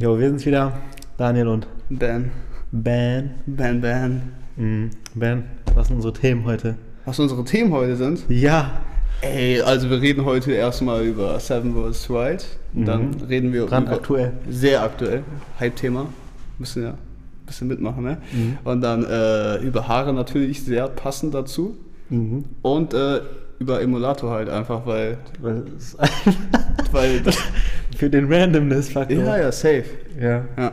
Jo, wir sind's wieder. Daniel und Ben. Ben. Ben, Ben. Mhm. Ben, was sind unsere Themen heute? Was unsere Themen heute sind? Ja. Ey, also wir reden heute erstmal über Seven vs. Wild. Und Dann Mhm. reden wir Brandaktuell. über... Sehr aktuell. Hype-Thema. Müssen ja ein bisschen mitmachen, ne? Mhm. Und dann äh, über Haare natürlich sehr passend dazu. Mhm. Und äh, über Emulator halt einfach, weil... Weil weil Für den Randomness-Faktor. ja, ja, safe. Ja. Ja,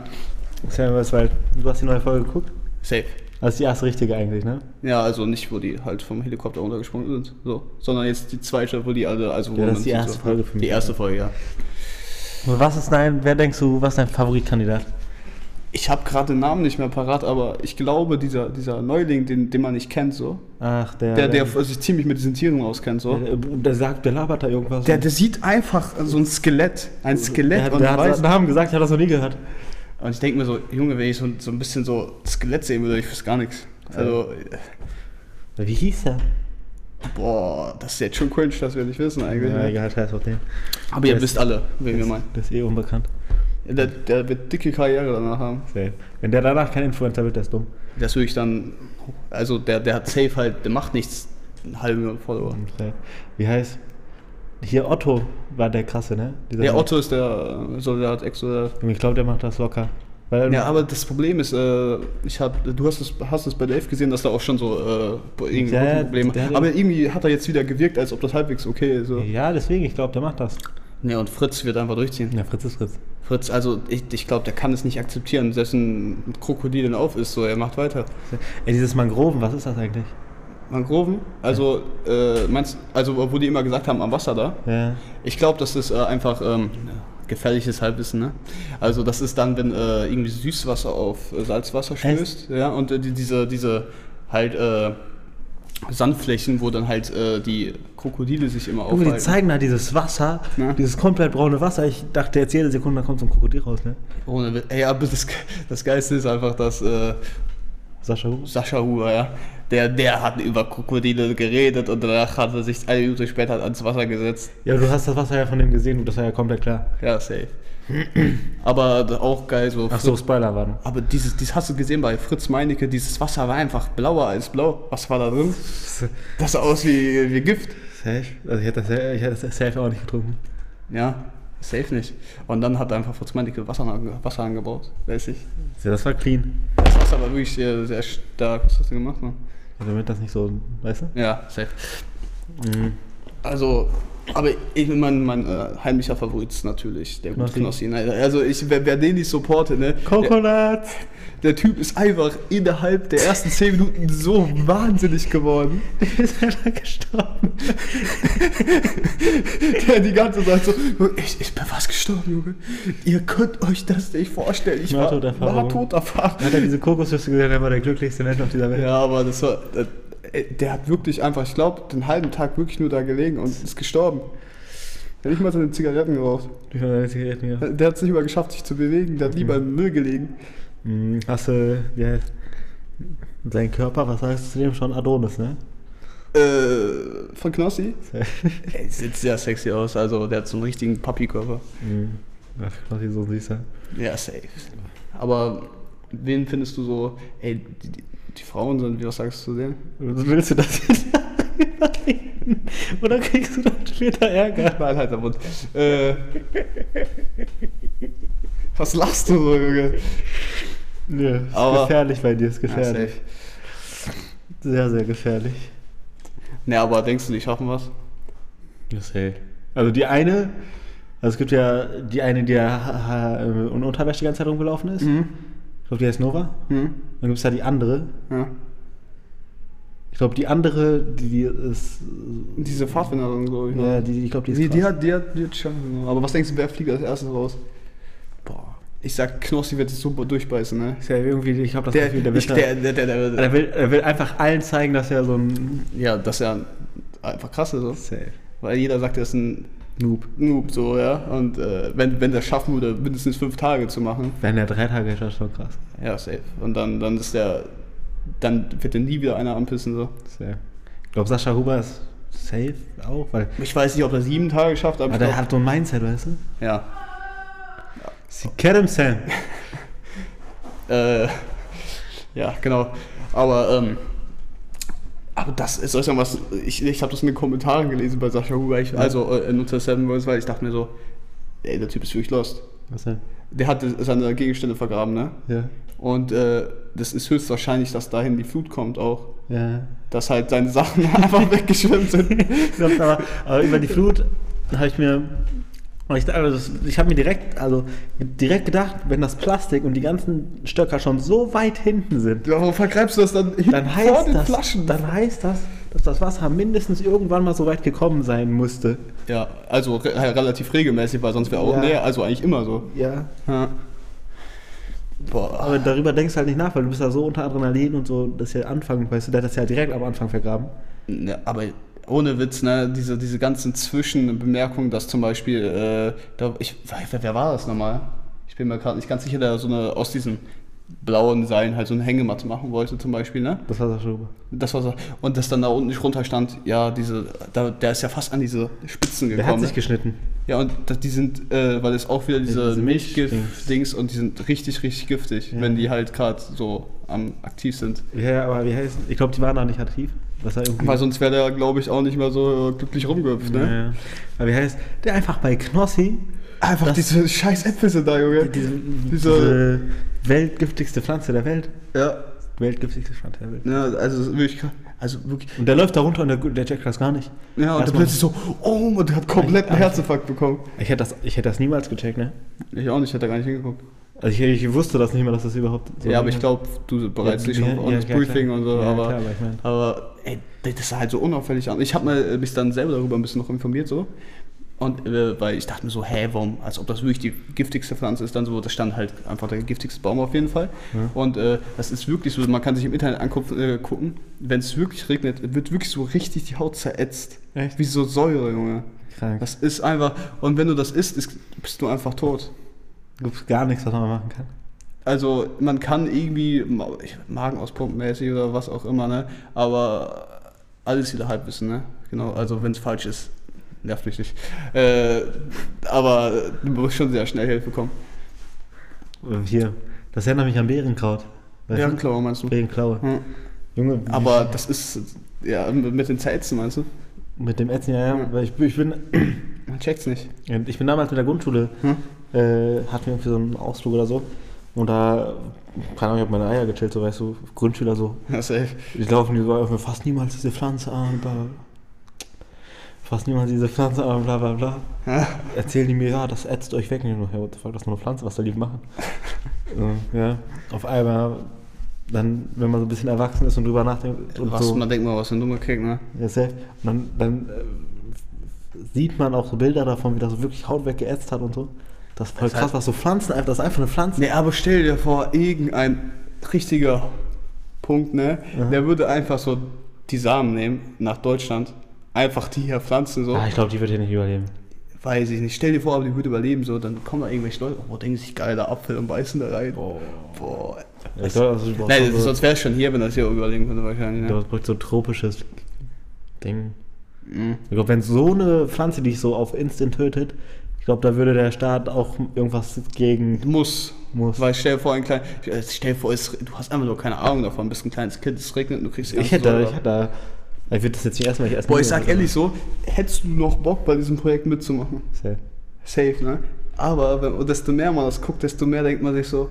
Sam, was, weil du hast die neue Folge geguckt? safe. Das ist die erste richtige eigentlich, ne? Ja, also nicht, wo die halt vom Helikopter runtergesprungen sind, so, sondern jetzt die zweite, wo die alle, also wo Ja, das ist die erste so. Folge für mich. Die erste Folge, ja. Was ist dein, wer denkst du, was ist dein Favoritkandidat? Ich habe gerade den Namen nicht mehr parat, aber ich glaube, dieser, dieser Neuling, den, den man nicht kennt, so, Ach, der. der, der sich ziemlich mit diesen Tieren auskennt, so, der, der sagt, der labert da irgendwas. der, der sieht einfach so ein Skelett, ein Skelett der, und der hat weiß. Namen gesagt, ich habe das noch nie gehört. Und ich denke mir so, Junge, wenn ich so, so ein bisschen so Skelett sehen würde, ich wüsste gar nichts. Also, Wie hieß der? boah, das ist jetzt schon cringe, dass wir nicht wissen eigentlich. Ja, ne? egal, scheiß auf den. Aber ihr Der wisst alle, wen wir Das, meinen. das ist eh unbekannt. Der, der wird dicke Karriere danach haben. Safe. Wenn der danach kein Influencer wird, der ist dumm. Das würde ich dann, also der, der hat safe halt, der macht nichts, eine halbe Million Follower. Safe. Wie heißt? Hier Otto war der krasse, ne? Dieser Der Otto ist der Soldat, Ex-Soldat. Ich glaube, der macht das locker. Weil, Ja, aber das Problem ist, äh, ich hab, du hast es, hast es bei Dave gesehen, dass da auch schon so äh, irgendwie Ja, ja, Probleme. der hat- Aber irgendwie hat er jetzt wieder gewirkt, als ob das halbwegs okay ist. So. ja, deswegen, ich glaube, der macht das. Ja, und Fritz wird einfach durchziehen. Ja, Fritz ist Fritz. Fritz, also ich, ich glaube, der kann es nicht akzeptieren, dass ein Krokodil denn auf ist, so er macht weiter. Ey, dieses Mangroven, was ist das eigentlich? Mangroven, also äh, meinst, also wo die immer gesagt haben, am Wasser da. Ja. Ich glaube, das ist äh, einfach ähm, gefährliches Halbwissen. Ne? Also das ist dann, wenn äh, irgendwie Süßwasser auf Salzwasser stößt, ja, und äh, die, diese, diese halt äh, Sandflächen, wo dann halt äh, die Krokodile sich immer Junge, die aufhalten. zeigen da dieses Wasser, Ja. dieses komplett braune Wasser. Ich dachte jetzt jede Sekunde, da kommt so ein Krokodil raus, ne? Ohne, ey, aber das, das Geilste ist einfach, dass äh, Sascha Huber. Sascha Huber, ja, der, der hat über Krokodile geredet und danach hat er sich eine Minute später ans Wasser gesetzt. Ja, du hast das Wasser ja von dem gesehen, das war ja komplett klar. Ja, safe. Aber auch geil so. Ach so, Spoiler waren. Aber dieses, dieses hast du gesehen bei Fritz Meinecke, dieses Wasser war einfach blauer als blau. Was war da drin? Das sah aus wie, wie Gift. Safe? Also ich hätte das, ich hätte das safe auch nicht getrunken. Ja, safe nicht. Und dann hat einfach Fritz Meinecke Wasser, Wasser angebaut, weiß ich. Ja, das war clean. Das Wasser war wirklich sehr, sehr stark. Was hast du gemacht, Mann? Damit das nicht so, weißt du? Ja, safe. Mhm. Also, aber ich, mein, mein äh, heimlicher Favorit ist natürlich der gute Knossi. Knossi. Ne? Also, ich, wer, wer den nicht supporte, ne? Der, Coconut! der Typ ist einfach innerhalb der ersten 10 Minuten so wahnsinnig geworden. Der ist einfach gestorben. Der die ganze Zeit so, ich, ich bin fast gestorben, Junge. Ihr könnt euch das nicht vorstellen. Ich war, war Toterfahrung. Hat er diese Kokosnüsse gesehen, er war der glücklichste Mensch auf dieser Welt. Ja, aber das war, äh, der hat wirklich einfach, ich glaube, den halben Tag wirklich nur da gelegen und ist gestorben. Der hat nicht mal seine Zigaretten geraucht. Ich war eine Zigarette hier. Der hat es nicht mal geschafft, sich zu bewegen. Der hat lieber im Müll gelegen. Mhm. Hast du, wie heißt, sein Körper, was sagst du zu dem schon? Adonis, ne? Äh, von Knossi? Ey, sieht sehr sexy aus. Also, der hat so einen richtigen Papi-Körper. Mhm. Ach, quasi so süßer. Ja, safe. Aber wen findest du so, ey, die, Frauen sind, wie was sagst du zu denen? Willst du das jetzt überreden? Oder kriegst du dann später Ärger? Nein, halt der Mund. Äh, was lachst du so, Junge? Ja, ist Aber- gefährlich bei dir, ist Ja, gefährlich. safe. sehr, sehr gefährlich. Ne, aber denkst du, die schaffen was? Ja, safe. Also die eine, also es gibt ja die eine, die ja in Unterwäsche die ganze Zeit rumgelaufen ist. Mhm. Ich glaube, die heißt Nova. Hm? Dann gibt es ja die andere. Ja. Ich glaube, die andere, die, die ist. Diese Pfadfinderin, glaube ich. ne? Ja, die, ich glaube, die ist. Die, die, hat, die hat, die hat Chancen. Aber was denkst du, wer fliegt als erstes raus? Boah. Ich sag, Knossi wird sich super durchbeißen, ne? Ist ja irgendwie, ich habe das Der, Gefühl, der ich, der, der, der, der, er, will, er will einfach allen zeigen, dass er so ein. ja, das ist ja einfach krass ist. So. Safe. Weil jeder sagt, er ist ein Noob. Noob, so, ja. Und äh, wenn, wenn der schaffen würde, mindestens fünf Tage zu machen, Wenn er drei Tage ist, das schon krass. ja, safe. Und dann, dann ist der, dann wird er nie wieder einer anpissen, so. Safe. Ich glaube, Sascha Huber ist safe auch, weil. Ich weiß nicht, ob er sieben Tage schafft, aber Aber der hat so ein Mindset, weißt du? ja. Sie kennen Sam. Äh, ja, genau. Aber, ähm, aber das ist also was, ich, ich habe das in den Kommentaren gelesen bei Sascha Huber, ich, also äh, in unter Seven Worlds, weil ich dachte mir so, ey, der Typ ist wirklich lost. Was denn? Der hat seine Gegenstände vergraben, ne? Ja. Und äh, das ist höchstwahrscheinlich, dass dahin die Flut kommt auch. Ja. Dass halt seine Sachen einfach weggeschwemmt sind. Ich glaub, aber, aber über die Flut habe ich mir. Ich, also ich habe mir direkt, also direkt gedacht, wenn das Plastik und die ganzen Stöcker schon so weit hinten sind, Ja, warum vergreibst du das dann hinten dann vor heißt, den das, Flaschen? dann heißt das, dass das Wasser mindestens irgendwann mal so weit gekommen sein musste. ja, also re relativ regelmäßig, weil sonst wäre auch Ja. näher, also eigentlich immer so. Ja. Ja. Boah. Aber darüber denkst du halt nicht nach, weil du bist ja so unter Adrenalin und so, das ist ja Anfang, weißt du, der hat das ja direkt am Anfang vergraben. Ne, aber ohne Witz, ne, diese, diese ganzen Zwischenbemerkungen, dass zum Beispiel, äh, da, ich, wer, wer war das nochmal? Ich bin mir gerade nicht ganz sicher, der so eine aus diesen blauen Seilen halt so eine Hängematte machen wollte zum Beispiel, ne? Das war das schon. Das war so, und dass dann da unten nicht runter stand, ja, diese, da, der ist ja fast an diese Spitzen Der gekommen. hat sich geschnitten. ja, und das, die sind, äh, weil es auch wieder diese, diese Milchgift-Dings und die sind richtig, richtig giftig, Ja. wenn die halt gerade so am aktiv sind. Ja, aber wie heißt Ich glaube, die waren da nicht aktiv. Weil sonst wäre der, glaube ich, auch nicht mehr so glücklich rumgehüpft, ne? ja, ja. Aber wie heißt der einfach bei Knossi Einfach diese scheiß Äpfel sind da, Junge. diese, Diese- weltgiftigste Pflanze der Welt. Ja, Weltgiftigste Pflanze der Welt. ja also wirklich, krass. also wirklich. Und der läuft da runter und der, der checkt das gar nicht. Ja, und dann Erstmal- plötzlich so, oh, und der hat komplett einen Ja. Herzinfarkt bekommen. Ich hätte das, ich hätte das niemals gecheckt, ne? Ich auch nicht, ich hätte da gar nicht hingeguckt. Also ich, ich wusste das nicht mal, dass das überhaupt so ja, aber ich glaube, du bereitest dich schon ja, auf ja, das klar, Briefing klar. und so, Ja, aber, klar, aber ich mein- aber ey, das sah halt so unauffällig an. Ich habe äh, mich dann selber darüber ein bisschen noch informiert, so. Und äh, weil ich dachte mir so, hä, warum, als ob das wirklich die giftigste Pflanze ist, dann so, da stand halt einfach der giftigste Baum auf jeden Fall. Ja. Und äh, das ist wirklich so, man kann sich im Internet angucken, äh, gucken, wenn es wirklich regnet, wird wirklich so richtig die Haut zerätzt. Echt? Wie so Säure, Junge. Krank. Das ist einfach, und wenn du das isst, ist, bist du einfach tot. Gibt gar nichts, was man machen kann. Also man kann irgendwie Ma- ich- Magenauspumpen-mäßig oder was auch immer, ne? Aber alles wieder Halbwissen, ne? Genau, also wenn es falsch ist, nervt mich nicht. Äh, aber du musst schon sehr schnell Hilfe kommen. Äh, Hier, das erinnert mich an Beerenkraut. Weißt Ja, klar, meinst du? Beerenklaue. Hm. Junge, Aber das ist, ja, mit den Zähzen, meinst du? mit dem Ätzen, ja, ja. Ja. Weil ich, ich, bin, Man checkt's nicht. ich bin damals mit der Grundschule, Hm? äh, hatten wir irgendwie so einen Ausflug oder so. Und da, keine Ahnung, ich habe meine Eier gechillt, so weißt du, Grundschüler so. Ja, safe. Ich laufe die so, fast niemals diese Pflanze an, bla. Fast niemals diese Pflanze an, bla bla bla. Ja. Erzählen die mir, ja, das ätzt euch weg. Und ich so, ja, what the fuck, das ist nur eine Pflanze, was soll die machen? so, ja, auf einmal, dann, wenn man so ein bisschen erwachsen ist und drüber nachdenkt und Was, so, man denkt mal, was für ein dummer Krieg, ne? ja, safe. Und dann, dann äh, sieht man auch so Bilder davon, wie das so wirklich Haut weggeätzt hat und so. Das ist voll krass, was so Pflanzen, einfach- das ist einfach eine Pflanze. Nee, aber stell dir vor, irgendein richtiger Punkt, ne? Ja. Der würde einfach so die Samen nehmen nach Deutschland, einfach die hier pflanzen, so. Ah, ich glaube, die wird hier nicht überleben. Weiß ich nicht. Stell dir vor, aber die würde überleben, so. Dann kommen da irgendwelche Leute, oh, denken sich geiler Apfel und beißen da rein. Boah. Ja, ich glaube, also, du Nein, so, sonst wäre es schon hier, wenn das hier überleben könnte, wahrscheinlich, du ne? brauchst so tropisches Ding. Mhm. Ich glaube, wenn so eine Pflanze dich so auf Instant tötet, glaube, da würde der Staat auch irgendwas gegen Muss. muss. Weil stell dir vor, ein klein, stell dir vor, es, du hast einfach nur keine Ahnung davon, bist ein kleines Kind, es regnet und du kriegst ich hätte, ich hätte, ich würde das jetzt nicht erstmal, erstmal. Boah, ich sag ehrlich so, hättest du noch Bock bei diesem Projekt mitzumachen? Safe. Safe, ne? Aber wenn, desto mehr man das guckt, desto mehr denkt man sich so,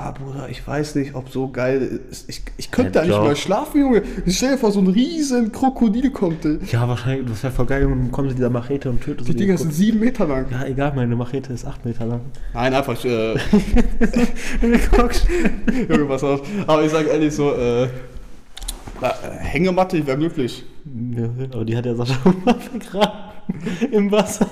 ah Bruder, ich weiß nicht, ob so geil ist. Ich, ich könnte Ja, da nicht mal schlafen, Junge. Ich stell dir vor, so ein riesen Krokodil kommt. ey. Ja, wahrscheinlich, das wäre voll geil, und dann kommt dieser Machete und tötet Die so Dinger sind sieben Meter lang. Ja, egal, meine Machete ist 8 Meter lang. Nein, einfach, äh, Junge, pass auf. Aber ich sag ehrlich so, äh, äh, Hängematte, ich wäre glücklich. Ja, aber die hat ja Sascha mal vergraben. Im Wasser.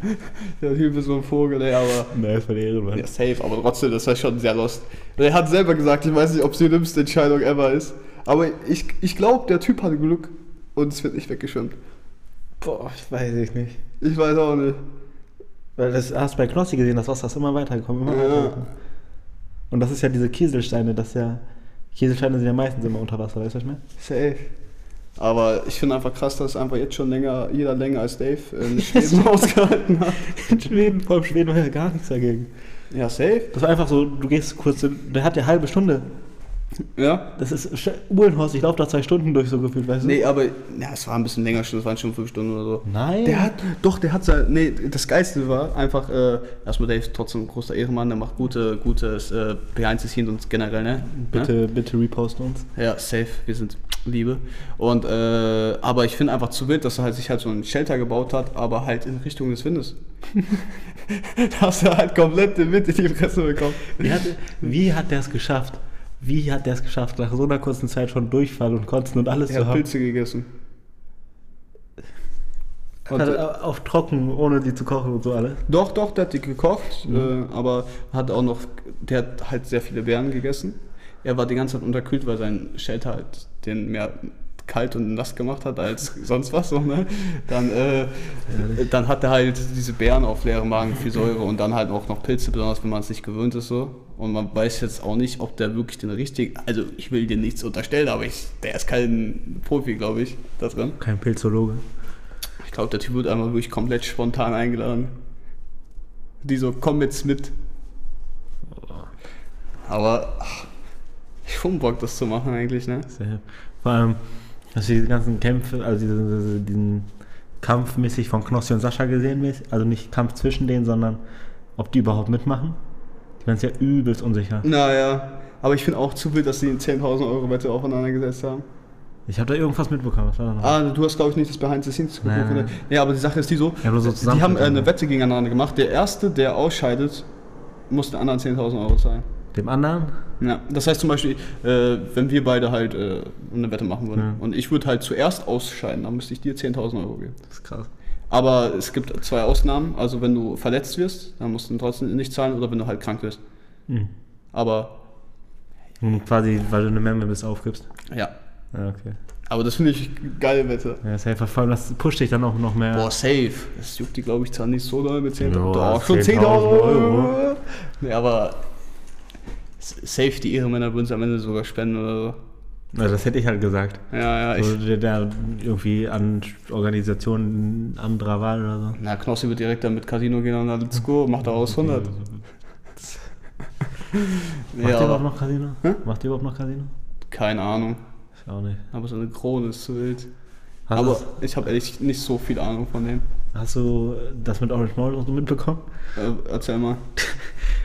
Der Typ ist so ein Vogel, ey, aber. Nein, das war die Ehrenmann. Ja, safe, aber trotzdem, das war schon sehr lost. Er hat selber gesagt, ich weiß nicht, ob es die dümmste Entscheidung ever ist. Aber ich, ich glaube, der Typ hatte Glück und es wird nicht weggeschwemmt. Boah, ich weiß ich nicht. Ich weiß auch nicht. Weil das hast du bei Knossi gesehen, das Wasser ist immer weitergekommen, immer Ja. weitergekommen. Und das ist ja diese Kieselsteine, das ist ja. Kieselsteine sind ja meistens immer unter Wasser, weißt du, was ich meine? Safe. Aber ich finde einfach krass, dass einfach jetzt schon länger, jeder länger als Dave in Schweden ausgehalten hat. In Schweden, vor allem Schweden war ja gar nichts dagegen. Ja, safe. Das war einfach so, du gehst kurz, der hat ja eine halbe Stunde. Ja. Das ist Uhlenhorst, ich laufe da zwei Stunden durch, so gefühlt, weißt du? Nee, aber ja, es war ein bisschen länger schon, es waren schon fünf Stunden oder so. Nein. Der hat, doch, der hat sein, nee, das Geilste war einfach, äh, erstmal Dave ist trotzdem ein großer Ehrenmann, der macht gute, gutes äh, Behind the Scenes und generell, ne? bitte, bitte reposten uns. Ja, safe, wir sind Liebe. Und, äh, aber ich finde einfach zu wild, dass er halt sich halt so ein Shelter gebaut hat, aber halt in Richtung des Windes. da hast du halt komplett den Wind in die Fresse bekommen. Wie hat, wie hat der es geschafft? Wie hat der es geschafft, nach so einer kurzen Zeit schon Durchfall und Kotzen und alles Er zu hat haben? Pilze gegessen. Und, Hat äh, er auf trocken, ohne die zu kochen und so alles. Doch, doch, der hat die gekocht, Mhm. äh, aber hat auch noch, der hat halt sehr viele Beeren gegessen. Er war die ganze Zeit unterkühlt, weil sein Shelter halt den mehr kalt und nass gemacht hat als sonst was. So, ne? dann, äh, dann hat er halt diese Beeren auf leerem Magen, viel Säure und dann halt auch noch Pilze, besonders wenn man es nicht gewöhnt ist. so. Und man weiß jetzt auch nicht, ob der wirklich den richtigen, also ich will dir nichts unterstellen, aber ich, der ist kein Profi, glaube ich, da drin. Kein Pilzologe. Ich glaube, der Typ wird einfach wirklich komplett spontan eingeladen. Die so, komm jetzt mit. Aber ach, ich schon Bock, das zu machen eigentlich, ne? Sehr. Vor allem, dass diese ganzen Kämpfe, also diese, diese, diesen Kampf mäßig von Knossi und Sascha gesehen, also nicht Kampf zwischen denen, sondern ob die überhaupt mitmachen. Die waren ja übelst unsicher. Naja, aber ich finde auch zu wild, dass sie eine 10.000 Euro Wette aufeinander gesetzt haben. Ich habe da irgendwas mitbekommen. Was war da noch? Ah, du hast, glaube ich, nicht das Behind the Scenes geguckt. Oder? nein. Ja, aber die Sache ist die so, Ja, so die haben äh, eine Wette gegeneinander gemacht. Der Erste, der ausscheidet, muss den anderen 10.000 Euro zahlen. Dem anderen? Ja, das heißt zum Beispiel, äh, wenn wir beide halt äh, eine Wette machen würden Ja. und ich würde halt zuerst ausscheiden, dann müsste ich dir 10.000 Euro geben. Das ist krass. Aber es gibt zwei Ausnahmen, also wenn du verletzt wirst, dann musst du trotzdem nicht zahlen oder wenn du halt krank wirst. Mhm. Aber Und quasi, weil du eine Memme bist, aufgibst. ja, Ja, okay. aber das finde ich geile Wette. Ja, safe. Vor allem, das pusht dich dann auch noch mehr. Boah, safe. Das juckt die, glaube ich, zwar nicht so doll mit 10.000 Ja, Doch, schon 10.000 10.000 Euro. Euro. Nee, aber safe, die Ehrenmänner würden es am Ende sogar spenden oder so. Ja, das hätte ich halt gesagt. Ja, ja, ich. Also, der, der irgendwie an Organisationen anderer Wahl oder so. Na, Knossi wird direkt dann mit Casino gehen und dann let's go, macht daraus 100. Macht Ja, ihr überhaupt noch Casino? Hä? Macht ihr überhaupt noch Casino? keine Ahnung. Ich auch nicht. Aber so eine Krone ist zu wild. Hast, aber ich habe ehrlich nicht so viel Ahnung von dem. hast du das mit Orange und so mitbekommen? Äh, erzähl mal.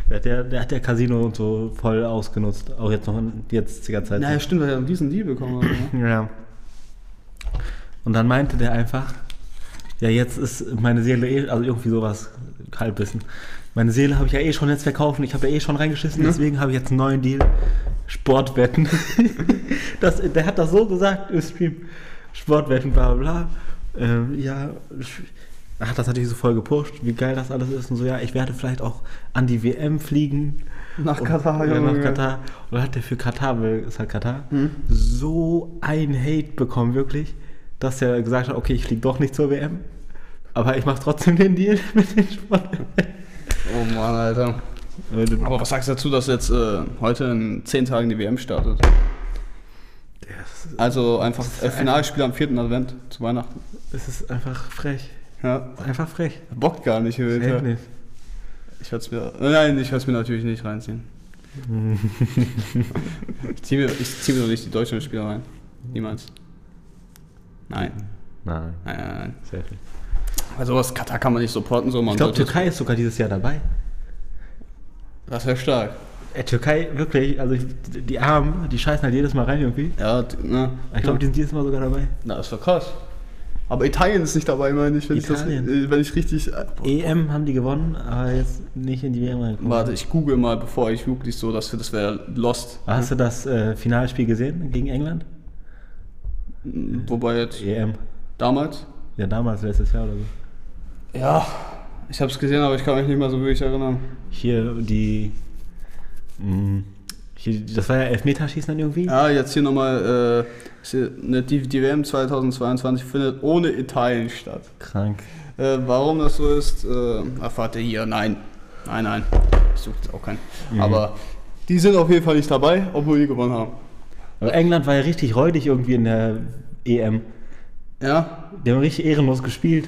Der hat, ja, der hat ja Casino und so voll ausgenutzt. Auch jetzt noch in jetziger Zeit. Naja, stimmt, weil er diesen Deal bekommen hat. Ne? Ja. Und dann meinte der einfach, ja, jetzt ist meine Seele eh, also irgendwie sowas, Halbwissen. Meine Seele habe ich ja eh schon jetzt verkauft ich habe ja eh schon reingeschissen, Ja. deswegen habe ich jetzt einen neuen Deal. Sportwetten. das, der hat das so gesagt im Stream. Sportwetten, bla bla bla. Ähm, ja, hat das natürlich so voll gepusht, wie geil das alles ist und so, ja, ich werde vielleicht auch an die WM fliegen. Nach Und- Katar, ja, nach Katar. Und dann hat er für Katar, weil ist halt Katar, Hm. so ein Hate bekommen, wirklich, dass er gesagt hat, okay, ich fliege doch nicht zur WM, aber ich mache trotzdem den Deal mit den Sportwetten. Oh Mann, Alter. Aber was sagst du dazu, dass jetzt äh, heute in 10 Tagen die WM startet? Also einfach äh, Finalspiel am 4. Advent zu Weihnachten. Es ist einfach frech. Ja. Einfach frech. Bockt gar nicht, nicht. Ich werde es mir. Nein, ich werde es mir natürlich nicht reinziehen. ich ziehe mir, ich zieh mir doch nicht die deutschen Spieler rein. Niemals. Nein. Nein, Nein, nein, nein. sehr viel. Also was Katar kann man nicht supporten, so man Ich glaube, Türkei ist sogar dieses Jahr dabei. Das wäre stark. Äh, Türkei, wirklich, also die Armen, die scheißen halt jedes Mal rein irgendwie. Ja, ne? Ich glaube, die sind dieses Mal sogar dabei. Na, das war krass. Aber Italien ist nicht dabei, meine ich, wenn, ich, das, äh, wenn ich richtig. äh, EM haben die gewonnen, aber jetzt nicht in die WM reingekommen. Warte, ich google mal, bevor ich wirklich so, dass wir das wäre Lost. Hast du das äh, Finalspiel gesehen gegen England? Wobei jetzt EM. damals. Ja, damals, letztes Jahr oder so. Ja, ich habe es gesehen, aber ich kann mich nicht mehr so wirklich erinnern. Hier die. Mh, hier, das war ja Elfmeterschießen dann irgendwie? Ja, jetzt hier nochmal, äh, eine- die, die WM 2022 findet ohne Italien statt. Krank. Äh, warum das so ist, äh, erfahrt ihr hier. Nein, nein, nein. Ich suche jetzt auch keinen. Mhm. Aber die sind auf jeden Fall nicht dabei, obwohl die gewonnen haben. Aber England war ja richtig räudig irgendwie in der EM. Ja. Die haben richtig ehrenlos gespielt.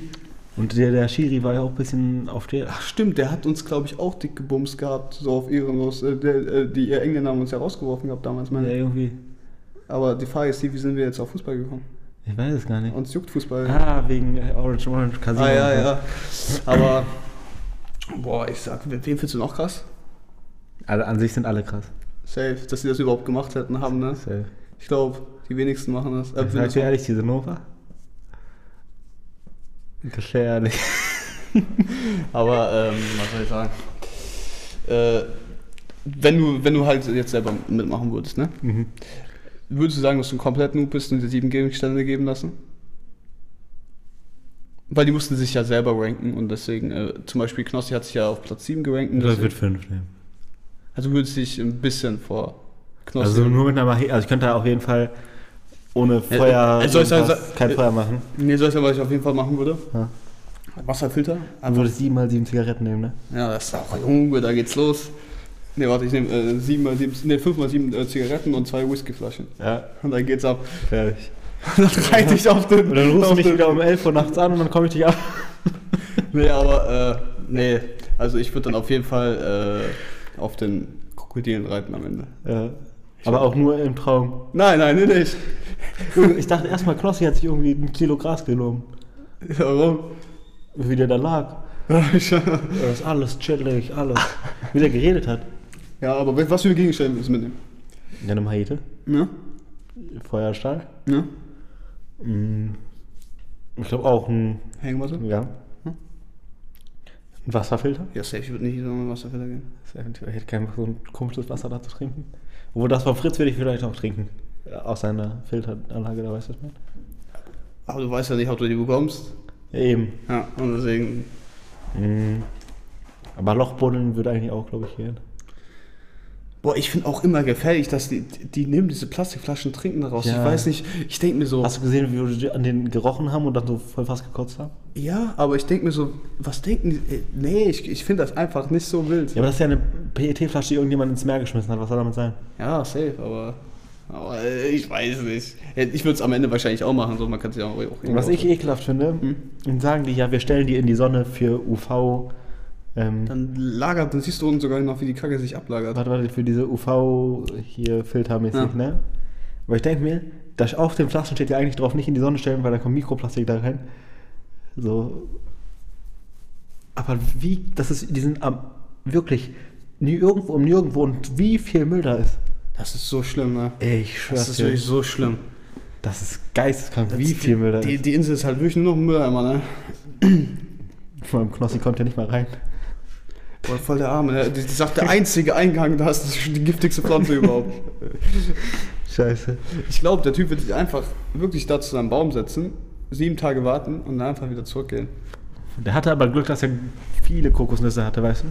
Und der, der Schiri war ja auch ein bisschen auf der. Ach stimmt, der hat uns, glaube ich, auch dick gebumst gehabt, so auf ehrenlos. Äh, der, äh, die Engländer haben uns ja rausgeworfen gehabt damals, Ja, meine ich. irgendwie. Aber die Frage ist die, wie sind wir jetzt auf Fußball gekommen? Ich weiß es gar nicht. Uns juckt Fußball. Ah, wegen äh, Orange Orange Casino. Ah, ja, ja. Aber, boah, ich sag, wen findest du noch krass? Alle, an sich sind alle krass. Safe, dass sie das überhaupt gemacht hätten, haben, ne? Safe. Ich glaube, die wenigsten machen das. Äh, Ich sag dir ehrlich, diese Nova. Gefährlich. Aber, ähm, was soll ich sagen? Äh, wenn du, wenn du halt jetzt selber mitmachen würdest, ne? Mhm. Würdest du sagen, dass du ein komplett Noob bist und dir sieben Gegenstände geben lassen? Weil die mussten sich ja selber ranken und deswegen, äh, zum Beispiel Knossi hat sich ja auf Platz 7 gerankt. Das wird fünf nehmen. also würdest du dich ein bisschen vor Knossi. Also nur mit einer Mache, also ich könnte auf jeden Fall ohne Ja, Feuer äh, soll ich sagen, irgendwas- so- kein äh, Feuer machen. nee, soll ich sagen, was ich auf jeden Fall machen würde? Ja. Wasserfilter. Dann würde ich sieben mal sieben Zigaretten nehmen, ne? Ja, das ist auch Junge, da geht's los. Ne, warte, ich nehme äh, sieben mal sieben, nee, fünf mal sieben äh, Zigaretten und zwei Whiskyflaschen. Ja, Und dann geht's ab. fertig. dann reite ich auf den. Und dann rufst du mich wieder um 11 Uhr nachts an und dann komme ich dich ab. Nee, aber, äh, nee, also ich würde dann auf jeden Fall äh, auf den Krokodilen reiten am Ende. Ja. Aber auch nur im Traum. Nein, nein, nicht. Ich dachte erstmal, Knossi hat sich irgendwie ein Kilo Gras genommen. Warum? Wie der da lag. ja, Das ist alles chillig, alles. Wie der geredet hat. aber was für Gegenstände willst du mitnehmen? Ja, eine Maete, Ja? Feuerstahl. Ja? Mm, Ich glaube auch ein, Hängematte? ja, Hm? ein Wasserfilter. Ja, safe, ich würde nicht so mit Wasserfilter gehen. Ich hätte keinen so ein komisches Wasser da zu trinken. Obwohl das von Fritz würde ich vielleicht auch trinken. Aus seiner Filteranlage, da weißt du ich meine? Aber du weißt ja nicht, ob du die bekommst. Ja, eben. Ja, und deswegen. Mm. Aber Lochbuddeln würde eigentlich auch, glaube ich, gehen. Boah, ich finde auch immer gefährlich, dass die, die nehmen diese Plastikflaschen, trinken daraus. Ja. Ich weiß nicht, ich denke mir so, Hast du gesehen, wie wir an den gerochen haben und dann so voll fast gekotzt haben? ja, aber ich denke mir so, was denken die? äh, Nee, ich, ich finde das einfach nicht so wild. Ja, aber das ist ja eine PET-Flasche, die irgendjemand ins Meer geschmissen hat. Was soll damit sein? Ja, safe, aber, aber äh, ich weiß nicht. Ja, Ich würde es am Ende wahrscheinlich auch machen, so man kann es ja auch, auch was ich ekelhaft finde, Hm? dann sagen die ja, wir stellen die in die Sonne für UV. Ähm, Dann lagert, dann siehst du unten sogar noch, wie die Kacke sich ablagert. warte, warte, für diese UV hier filtermäßig, Ja. ne? Aber ich denke mir, dass auf den Flaschen steht ja eigentlich drauf, nicht in die Sonne stellen, weil da kommt Mikroplastik da rein. So. Aber wie, das ist, die sind am, wirklich nie irgendwo um nirgendwo und wie viel Müll da ist. Das ist so schlimm, ne? Ey, ich schwör's Das ist dir. wirklich so schlimm. Das ist geisteskrank, Das wie viel Müll da die, ist. Die Insel ist halt wirklich nur noch ein Mülleimer, ne? Vor allem Knossi kommt ja nicht mal rein. Boah, voll der Arme. Ne? Die, die sagt, der einzige Eingang, da ist die giftigste Pflanze überhaupt. Scheiße. Ich glaube, der Typ wird sich einfach wirklich da zu seinem Baum setzen, sieben Tage warten und dann einfach wieder zurückgehen. Der hatte aber Glück, dass er viele Kokosnüsse hatte, weißt du?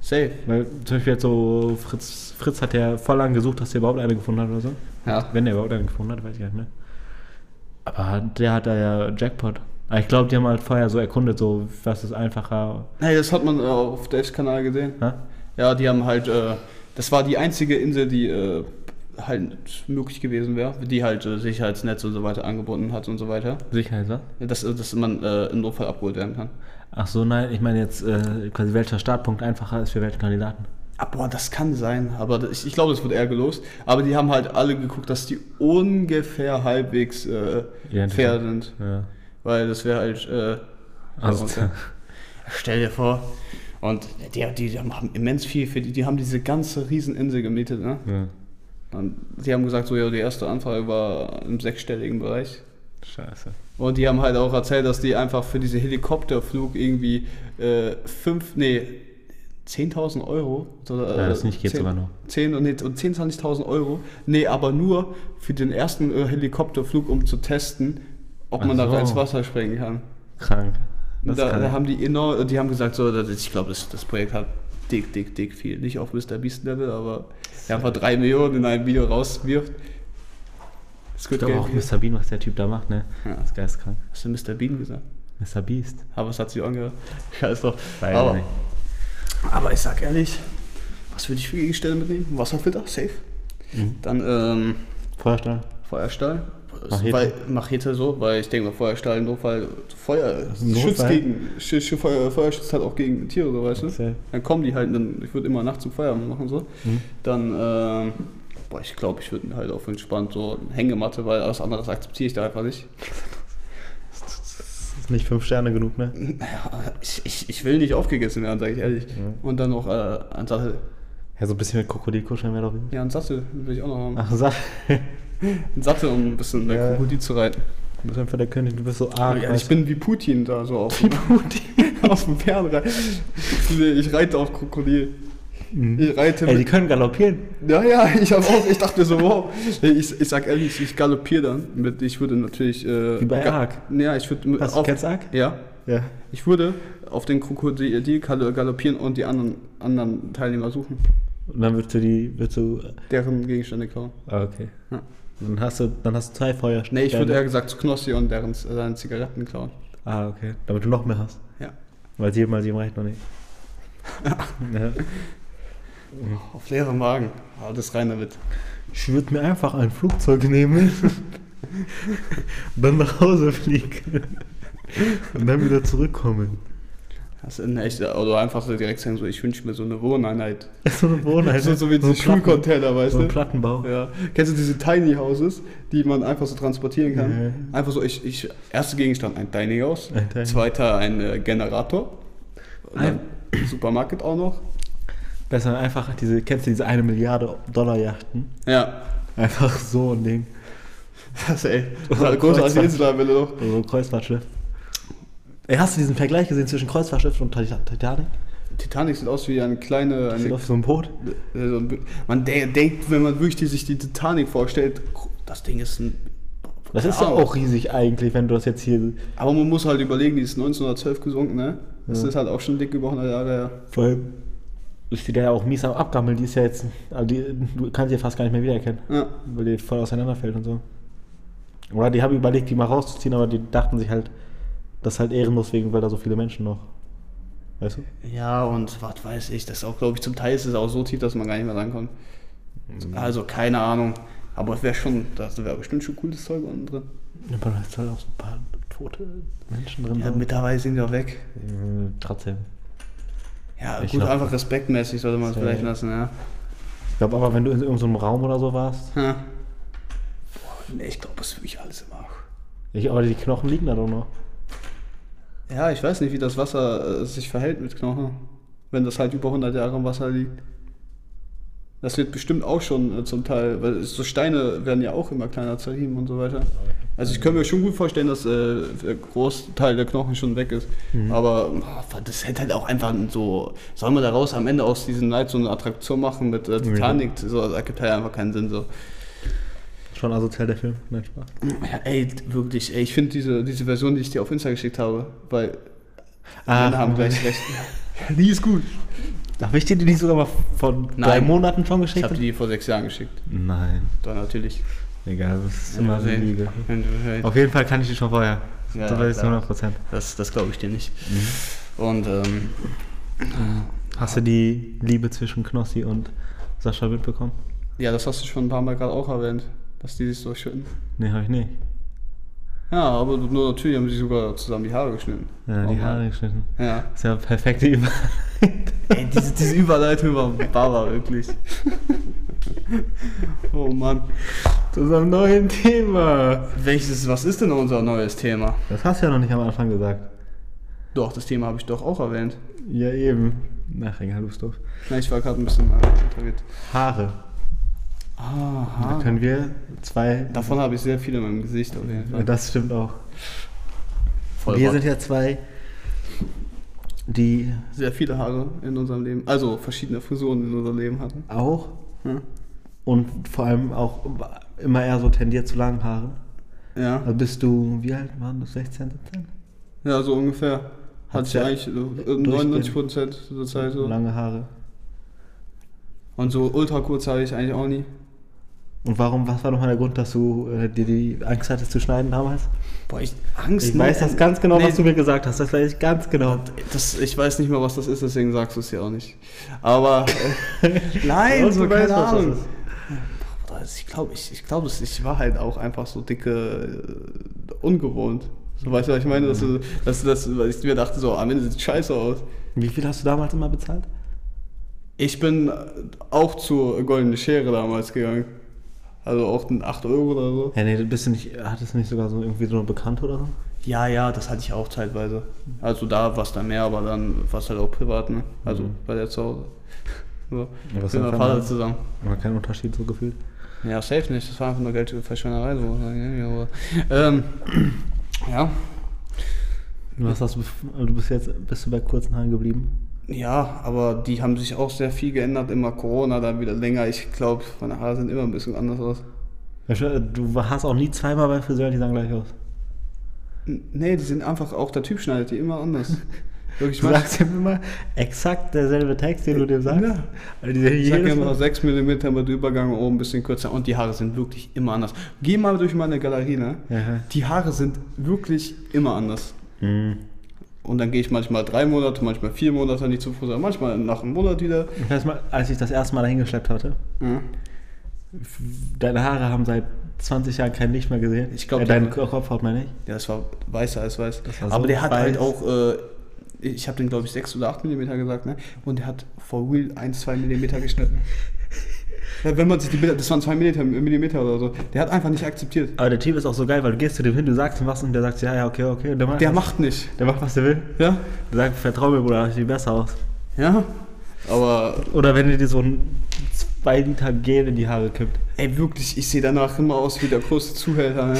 Safe. Weil zum Beispiel jetzt so Fritz, Fritz hat ja voll lang gesucht, dass er überhaupt eine gefunden hat oder so. Ja. Wenn er überhaupt eine gefunden hat, weiß ich gar nicht mehr. Aber der hat da ja Jackpot. Aber ich glaube, die haben halt vorher so erkundet, so was ist einfacher. Hey, das hat man äh, auf Daves Kanal gesehen. Ha? Ja, die haben halt, äh, das war die einzige Insel, die äh, halt möglich gewesen wäre, die halt äh, Sicherheitsnetze und so weiter angebunden hat und so weiter. Sicherheit, was? Dass, dass man äh, im Notfall abgeholt werden kann. Ach so, nein, ich meine jetzt äh, quasi welcher Startpunkt einfacher ist für welche Kandidaten. Ah, boah, das kann sein, aber ich, ich glaube, das wird eher gelost. Aber die haben halt alle geguckt, dass die ungefähr halbwegs äh, fair sind. Ja. Weil das wäre halt. Äh, Also, okay. Stell dir vor. Und die, die, haben immens viel für die, die haben diese ganze Rieseninsel gemietet, ne? ja. Und die haben gesagt, so ja, die erste Anfrage war im sechsstelligen Bereich. Scheiße. Und die haben halt auch erzählt, dass die einfach für diese Helikopterflug irgendwie äh, fünf, nee, 10.000 Euro. Oder, Ja, das nicht geht 10 sogar noch. 10 und, nee, und 10, 20.000 Euro. Nee, aber nur für den ersten äh, Helikopterflug, um zu testen, ob man da so. ins Wasser springen kann. Krank. Das Da, da haben die enorm, die haben gesagt, so, das, ich glaube, das, das Projekt hat dick, dick, dick viel. Nicht auf Mr. Beast Level, aber der einfach drei Millionen in einem Video rauswirft. Das Geld. auch Mr. Bean, was der Typ da macht, ne? Ja. Das ist geistkrank. Hast du Mr. Bean gesagt? Mr. Beast. Aber was hat sie angehört? Scheiß drauf. Weiß aber, nicht. aber ich sag ehrlich, was würde ich für Gegenstände mitnehmen? Wasserfilter, safe. Mhm. Dann ähm, Feuerstahl. Feuerstahl. Machete. Weil, Machete so, weil ich denke mal, Feuerstahl im Notfall, Feuer schützt gegen, sch, sch, Feuer, Feuer schützt halt auch gegen Tiere, so weißt du. Okay. Dann kommen die halt, dann, ich würde immer nachts zum Feuer machen so. Mhm. Dann, ähm, boah, ich glaube, ich würde mir halt auf entspannt so eine Hängematte, weil alles anderes akzeptiere ich da einfach nicht. Das ist nicht fünf Sterne genug, ne? Naja, ich, ich, ich will nicht aufgegessen werden, sage ich ehrlich. Mhm. Und dann noch äh, ein Sattel. Ja, so ein bisschen mit Krokodil kuscheln wäre doch Ja, ein Sattel will ich auch noch haben. Ach, Sattel. ein Sattel, um ein bisschen ja. Krokodil zu reiten. Du bist einfach der König, du bist so arg. Ja, ich bin wie Putin da so auf, wie Putin. auf dem Pferd. Ich reite auf Krokodil. Mhm. Ich reite Ey, die können galoppieren. Ja, ja, ich habe auch, ich dachte so, wow. Ich, ich sag ehrlich, ich galoppiere dann. Mit, ich würde natürlich. Äh, wie bei Ark. Ja, ich würde. Hast auf, du kennst Ark? Ja. Ja. Ich würde auf den Krokodil galoppieren und die anderen, anderen Teilnehmer suchen. Und dann würdest du die, würdest du. Deren Gegenstände klauen. Ah, okay. Ja. Dann hast du, dann hast du zwei Feuerstände. Nee, ich würde eher gesagt zu Knossi und deren seine Zigaretten klauen. Ah, okay. Damit du noch mehr hast. Ja. Weil sieben mal sieben reicht noch nicht. ja. Auf leerem Magen. Alles rein damit. Ich würde mir einfach ein Flugzeug nehmen, dann nach Hause fliegen und dann wieder zurückkommen. Das ist echt, oder einfach so direkt sagen, so, ich wünsche mir so eine Wohneinheit. So eine Wohneinheit. so, so wie diese so Schulcontainer, weißt du? So ein Plattenbau. Ja. Kennst du diese Tiny Houses, die man einfach so transportieren kann? Nee. Einfach so, ich, ich, erster Gegenstand, ein Tiny House. Ein Tiny. Zweiter, ein äh, Generator. Ein Supermarkt auch noch. Besser einfach diese, kennst du diese eine Milliarde Dollar Yachten? Ja. Einfach so ein Ding. Das ey. Das war großartige Inselabelle doch. So ein Kreuzfahrtschiff. Ey, hast du diesen Vergleich gesehen zwischen Kreuzfahrtschiff und Titanic? Titanic sieht aus wie eine kleine. Eine, sieht aus wie so ein Boot. Man denkt, wenn man wirklich sich die Titanic vorstellt, das Ding ist ein. Das ist ja auch riesig eigentlich, wenn du das jetzt hier. Aber man muss halt überlegen, die ist 1912 gesunken, ne? Das ja. ist halt auch schon dick über 100 Jahre her. Vor allem ist die ja auch mies am Abgammeln. Die ist ja jetzt. Also die, du kannst sie ja fast gar nicht mehr wiedererkennen. Ja. Weil die voll auseinanderfällt und so. Oder die haben überlegt, die mal rauszuziehen, aber die dachten sich halt, das ist halt ehrenlos wegen, weil da so viele Menschen noch. Weißt du? Ja, und was weiß ich, das ist auch, glaube ich, zum Teil ist es auch so tief, dass man gar nicht mehr rankommt. Mhm. Also, keine Ahnung. Aber es wäre schon, da wäre bestimmt schon cooles Zeug unten drin. Ja, aber da ist halt auch so ein paar tote Menschen drin. Ja, sind. mittlerweile sind die auch weg. Ja, trotzdem. Ja, ich gut, glaub, einfach respektmäßig sollte man es vielleicht lassen, ja. Ich glaube aber, wenn du in irgendeinem Raum oder so warst. Ja. Boah, nee, ich glaube, das ist wirklich alles im Arsch. Ich, aber die Knochen liegen da doch noch. Ja, ich weiß nicht, wie das Wasser äh, sich verhält mit Knochen, wenn das halt über 100 Jahre im Wasser liegt. Das wird bestimmt auch schon äh, zum Teil, weil so Steine werden ja auch immer kleiner zerrieben und so weiter. Also ich könnte mir schon gut vorstellen, dass äh, der Großteil der Knochen schon weg ist. Mhm. Aber oh, das hätte halt auch einfach so, sollen wir daraus am Ende aus diesem Night so eine Attraktion machen mit äh, Titanic? Mhm. So, das ergibt halt einfach keinen Sinn. So. Schon asozial der Film, nein Spaß. Ja, ey, wirklich, ey, ich finde diese, diese Version, die ich dir auf Insta geschickt habe, weil ah, Männer haben gleich recht. die ist gut. Habe ich dir die nicht sogar mal vor Nein. drei Monaten schon geschickt? Ich habe die vor sechs Jahren geschickt. Nein. Doch, natürlich. Egal, das ist immer so Lüge. Auf jeden Fall kann ich die schon vorher. Ja, das ich 100 Prozent. Das, das glaube ich dir nicht. Mhm. Und, ähm, Hast du die Liebe zwischen Knossi und Sascha mitbekommen? Ja, das hast du schon ein paar Mal gerade auch erwähnt. Dass die sich so schütten? Nee, habe ich nicht. Ja, aber nur natürlich haben sie sogar zusammen die Haare geschnitten. Ja, die Haare geschnitten. Ja. Das ist ja perfekte Überleitung. Ey, diese, diese Überleitung war Baba, wirklich. oh Mann. Zu unserem neuen Thema. Welches, was ist denn unser neues Thema? Das hast du ja noch nicht am Anfang gesagt. Doch, das Thema habe ich doch auch erwähnt. Ja, eben. Nach egal, du bist doof. Na, ich war gerade ein bisschen äh. Haare. Aha. Da können wir zwei. Davon habe ich sehr viele in meinem Gesicht auf jeden Fall. Ja, das stimmt auch. Voll wir sind ja zwei, die. Sehr viele Haare in unserem Leben, also verschiedene Frisuren in unserem Leben hatten. Auch. Ja. Und vor allem auch immer eher so tendiert zu langen Haaren. Ja. Also bist du, wie alt waren du? 16, 17? Ja, so ungefähr. Hatte ich eigentlich so 99 Prozent zur Zeit so. Lange Haare. Und so ultra kurz habe ich eigentlich auch nie. Und warum, was war nochmal der Grund, dass du äh, dir die Angst hattest zu schneiden damals? Boah, ich Angst. Ich ne, weiß das ganz genau, nee, was du mir gesagt hast. Das weiß ich ganz genau. Das, ich weiß nicht mehr, was das ist, deswegen sagst du es ja auch nicht. Aber äh, nein, so keine weißt, Ahnung. also ich glaube, ich, ich, glaub, ich war halt auch einfach so dicke, äh, ungewohnt. So, weißt du, was ich meine? Dass, du, dass, dass, dass ich mir dachte, so, am Ende sieht scheiße aus. Wie viel hast du damals immer bezahlt? Ich bin auch zur Goldene Schere damals gegangen. Also auch 8 Euro oder so. Ja, nee, bist du nicht, hattest du nicht sogar so irgendwie so eine Bekannte oder so? Ja, ja, das hatte ich auch zeitweise. Also da war es dann mehr, aber dann war es halt auch privat, ne? Also Mhm. bei der zu Hause. So. Ja, mit was meinem dann Vater zusammen. War kein Unterschied so gefühlt. Ja, safe nicht. Das war einfach nur Geldverschwenderei. So. Aber, ähm, ja. Was hast du, du bist jetzt bist du bei kurzen Haaren geblieben? Ja, aber die haben sich auch sehr viel geändert. Immer Corona, dann wieder länger. Ich glaube, meine Haare sind immer ein bisschen anders aus. Du hast auch nie zweimal beim Friseur, die sahen gleich aus. Nee, die sind einfach, auch der Typ schneidet die immer anders. Wirklich, Du sagst ihm immer exakt derselbe Text, den du dem sagst. Ja. Also Ich sag immer Mal- 6 mm mit Übergang oben ein bisschen kürzer und die Haare sind wirklich immer anders. Geh mal durch meine Galerie, ne? Ja. Die Haare sind wirklich immer anders. Mhm. Und dann gehe ich manchmal drei Monate, manchmal vier Monate nicht zum Friseur, manchmal nach einem Monat wieder. Ich weiß mal, als ich das erste Mal dahin geschleppt hatte, Ja. deine Haare haben seit 20 Jahren kein Licht mehr gesehen. Ich glaub, äh, deine die- Kopfhaut meine ich. Ja, das war weißer als weiß. So Aber der hat weiß. halt auch, äh, ich habe den glaube ich 6 oder 8 mm gesagt, ne? Und der hat for real 1, 2 mm geschnitten. Wenn man sich die Bilder, das waren 2 Millimeter oder so, der hat einfach nicht akzeptiert. Aber der Typ ist auch so geil, weil du gehst zu dem hin, du sagst ihm was und der sagt, ja, ja, okay, okay. Der macht, Der was, macht nicht. der macht, was der will. Ja? Der sagt, vertrau mir, Bruder, das sieht besser aus. Ja? Aber Oder wenn er dir so ein 2 Liter Gel in die Haare kippt. Ey, wirklich, ich sehe danach immer aus wie der größte Zuhälter, ne?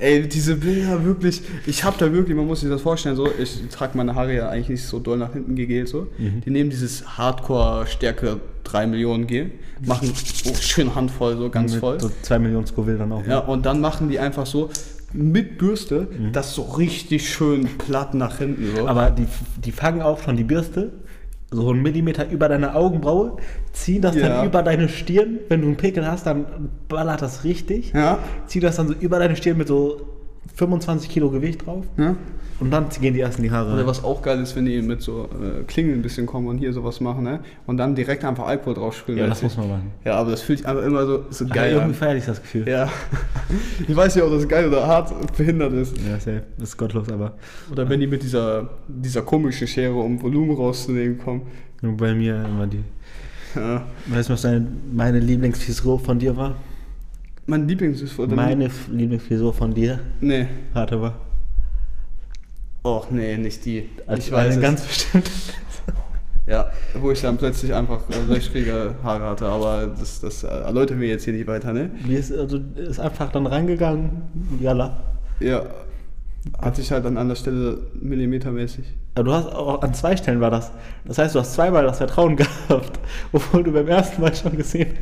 Ey, diese Bilder, wirklich, ich hab da wirklich, man muss sich das vorstellen, so, ich trage meine Haare ja eigentlich nicht so doll nach hinten gegelt, so. Mhm. Die nehmen dieses Hardcore-Stärke 3 Millionen Gel, machen oh, schön handvoll, so ganz Mit voll. So 2 Millionen Scoville dann auch. ne? Ja, und dann machen die einfach so mit Bürste das so richtig schön platt nach hinten, so. Mhm. Aber die, die fangen auch schon die Bürste so einen Millimeter über deine Augenbraue, ziehen das Ja. dann über deine Stirn. Wenn du einen Pickel hast, dann ballert das richtig. ja, Zieh das dann so über deine Stirn mit so 25 Kilo Gewicht drauf. ja. Und dann gehen die erst in die Haare. Oder was auch geil ist, wenn die mit so äh, Klingeln ein bisschen kommen und hier sowas machen, ne? Und dann direkt einfach Alkohol drauf spülen. Ja, das muss man machen. Ja, aber das fühlt sich einfach immer so, so geil irgendwie an. feiere ich das Gefühl. Ja. Ich weiß ja, ob das geil oder hart behindert ist. Ja, safe. Das ist gottlos, aber Oder wenn die mit dieser, dieser komischen Schere, um Volumen rauszunehmen, kommen. nur bei mir immer die. Ja. Weißt du, was deine, meine Lieblingsfrisur von dir war? Mein Lieblings ist oder Meine F- Lieblingsfrisur von dir Nee. hatte war. Och, nee, nicht die. Also ich weiß es. ganz bestimmt. Ja, wo ich dann plötzlich einfach äh, löchrige Haare hatte, aber das, das erläutern wir jetzt hier nicht weiter, ne? Die ist, also, ist einfach dann reingegangen. Jalla. Ja. Hatte ich halt an der Stelle millimetermäßig. Aber du hast auch an zwei Stellen war das. Das heißt, du hast zweimal das Vertrauen gehabt, obwohl du beim ersten Mal schon gesehen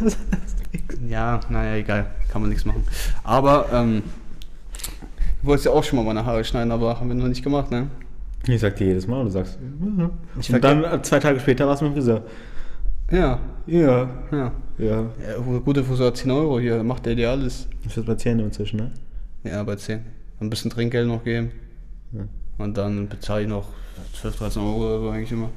hast. Das ist. Ja, naja, egal. Kann man nichts machen. Aber, ähm, du wolltest ja auch schon mal meine Haare schneiden, aber haben wir noch nicht gemacht, ne? Ich sag dir jedes Mal, du sagst. mhm. Und dann zwei Tage später warst du mit dem Friseur. Ja, Ja. ja. Ja. ja gute Friseur 10 Euro hier, macht der dir alles. Ich bin bei Zähne inzwischen, ne? Ja, bei 10. Ein bisschen Trinkgeld noch geben. Ja. Und dann bezahle ich noch 12, 13 Euro oder so eigentlich immer.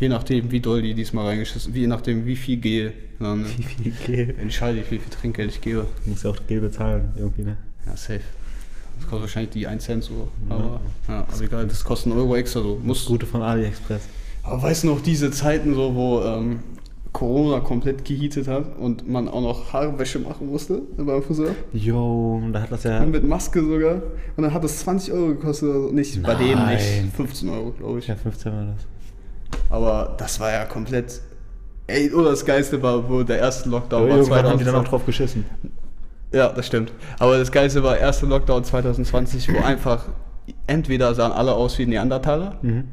Je nachdem, wie doll die diesmal reingeschissen, je nachdem, wie viel Gel. Dann Wie viel Gel? entscheide ich, wie viel Trinkgeld ich gebe. Du musst ja auch Gel bezahlen, irgendwie, ne? Ja, safe. Das kostet wahrscheinlich die 1 Cent so. Aber, ja, aber egal, das kostet einen Euro extra so. Muss, Gute von AliExpress. Aber weißt du noch, diese Zeiten so, wo ähm, Corona komplett gehietet hat und man auch noch Haarwäsche machen musste beim Friseur? Jo, da hat das ja. Mit Maske sogar. Und dann hat das 20 Euro gekostet oder so. Nicht bei dem Nein. nicht. 15 Euro, glaube ich. Ja, 15 war das. Aber das war ja komplett. Ey, oder das Geilste war, wo der erste Lockdown Aber war. irgendwann haben die dann auch 2020. drauf geschissen. Ja, das stimmt. Aber das Geilste war erste Lockdown 2020, wo einfach entweder sahen alle aus wie Neandertaler Mhm.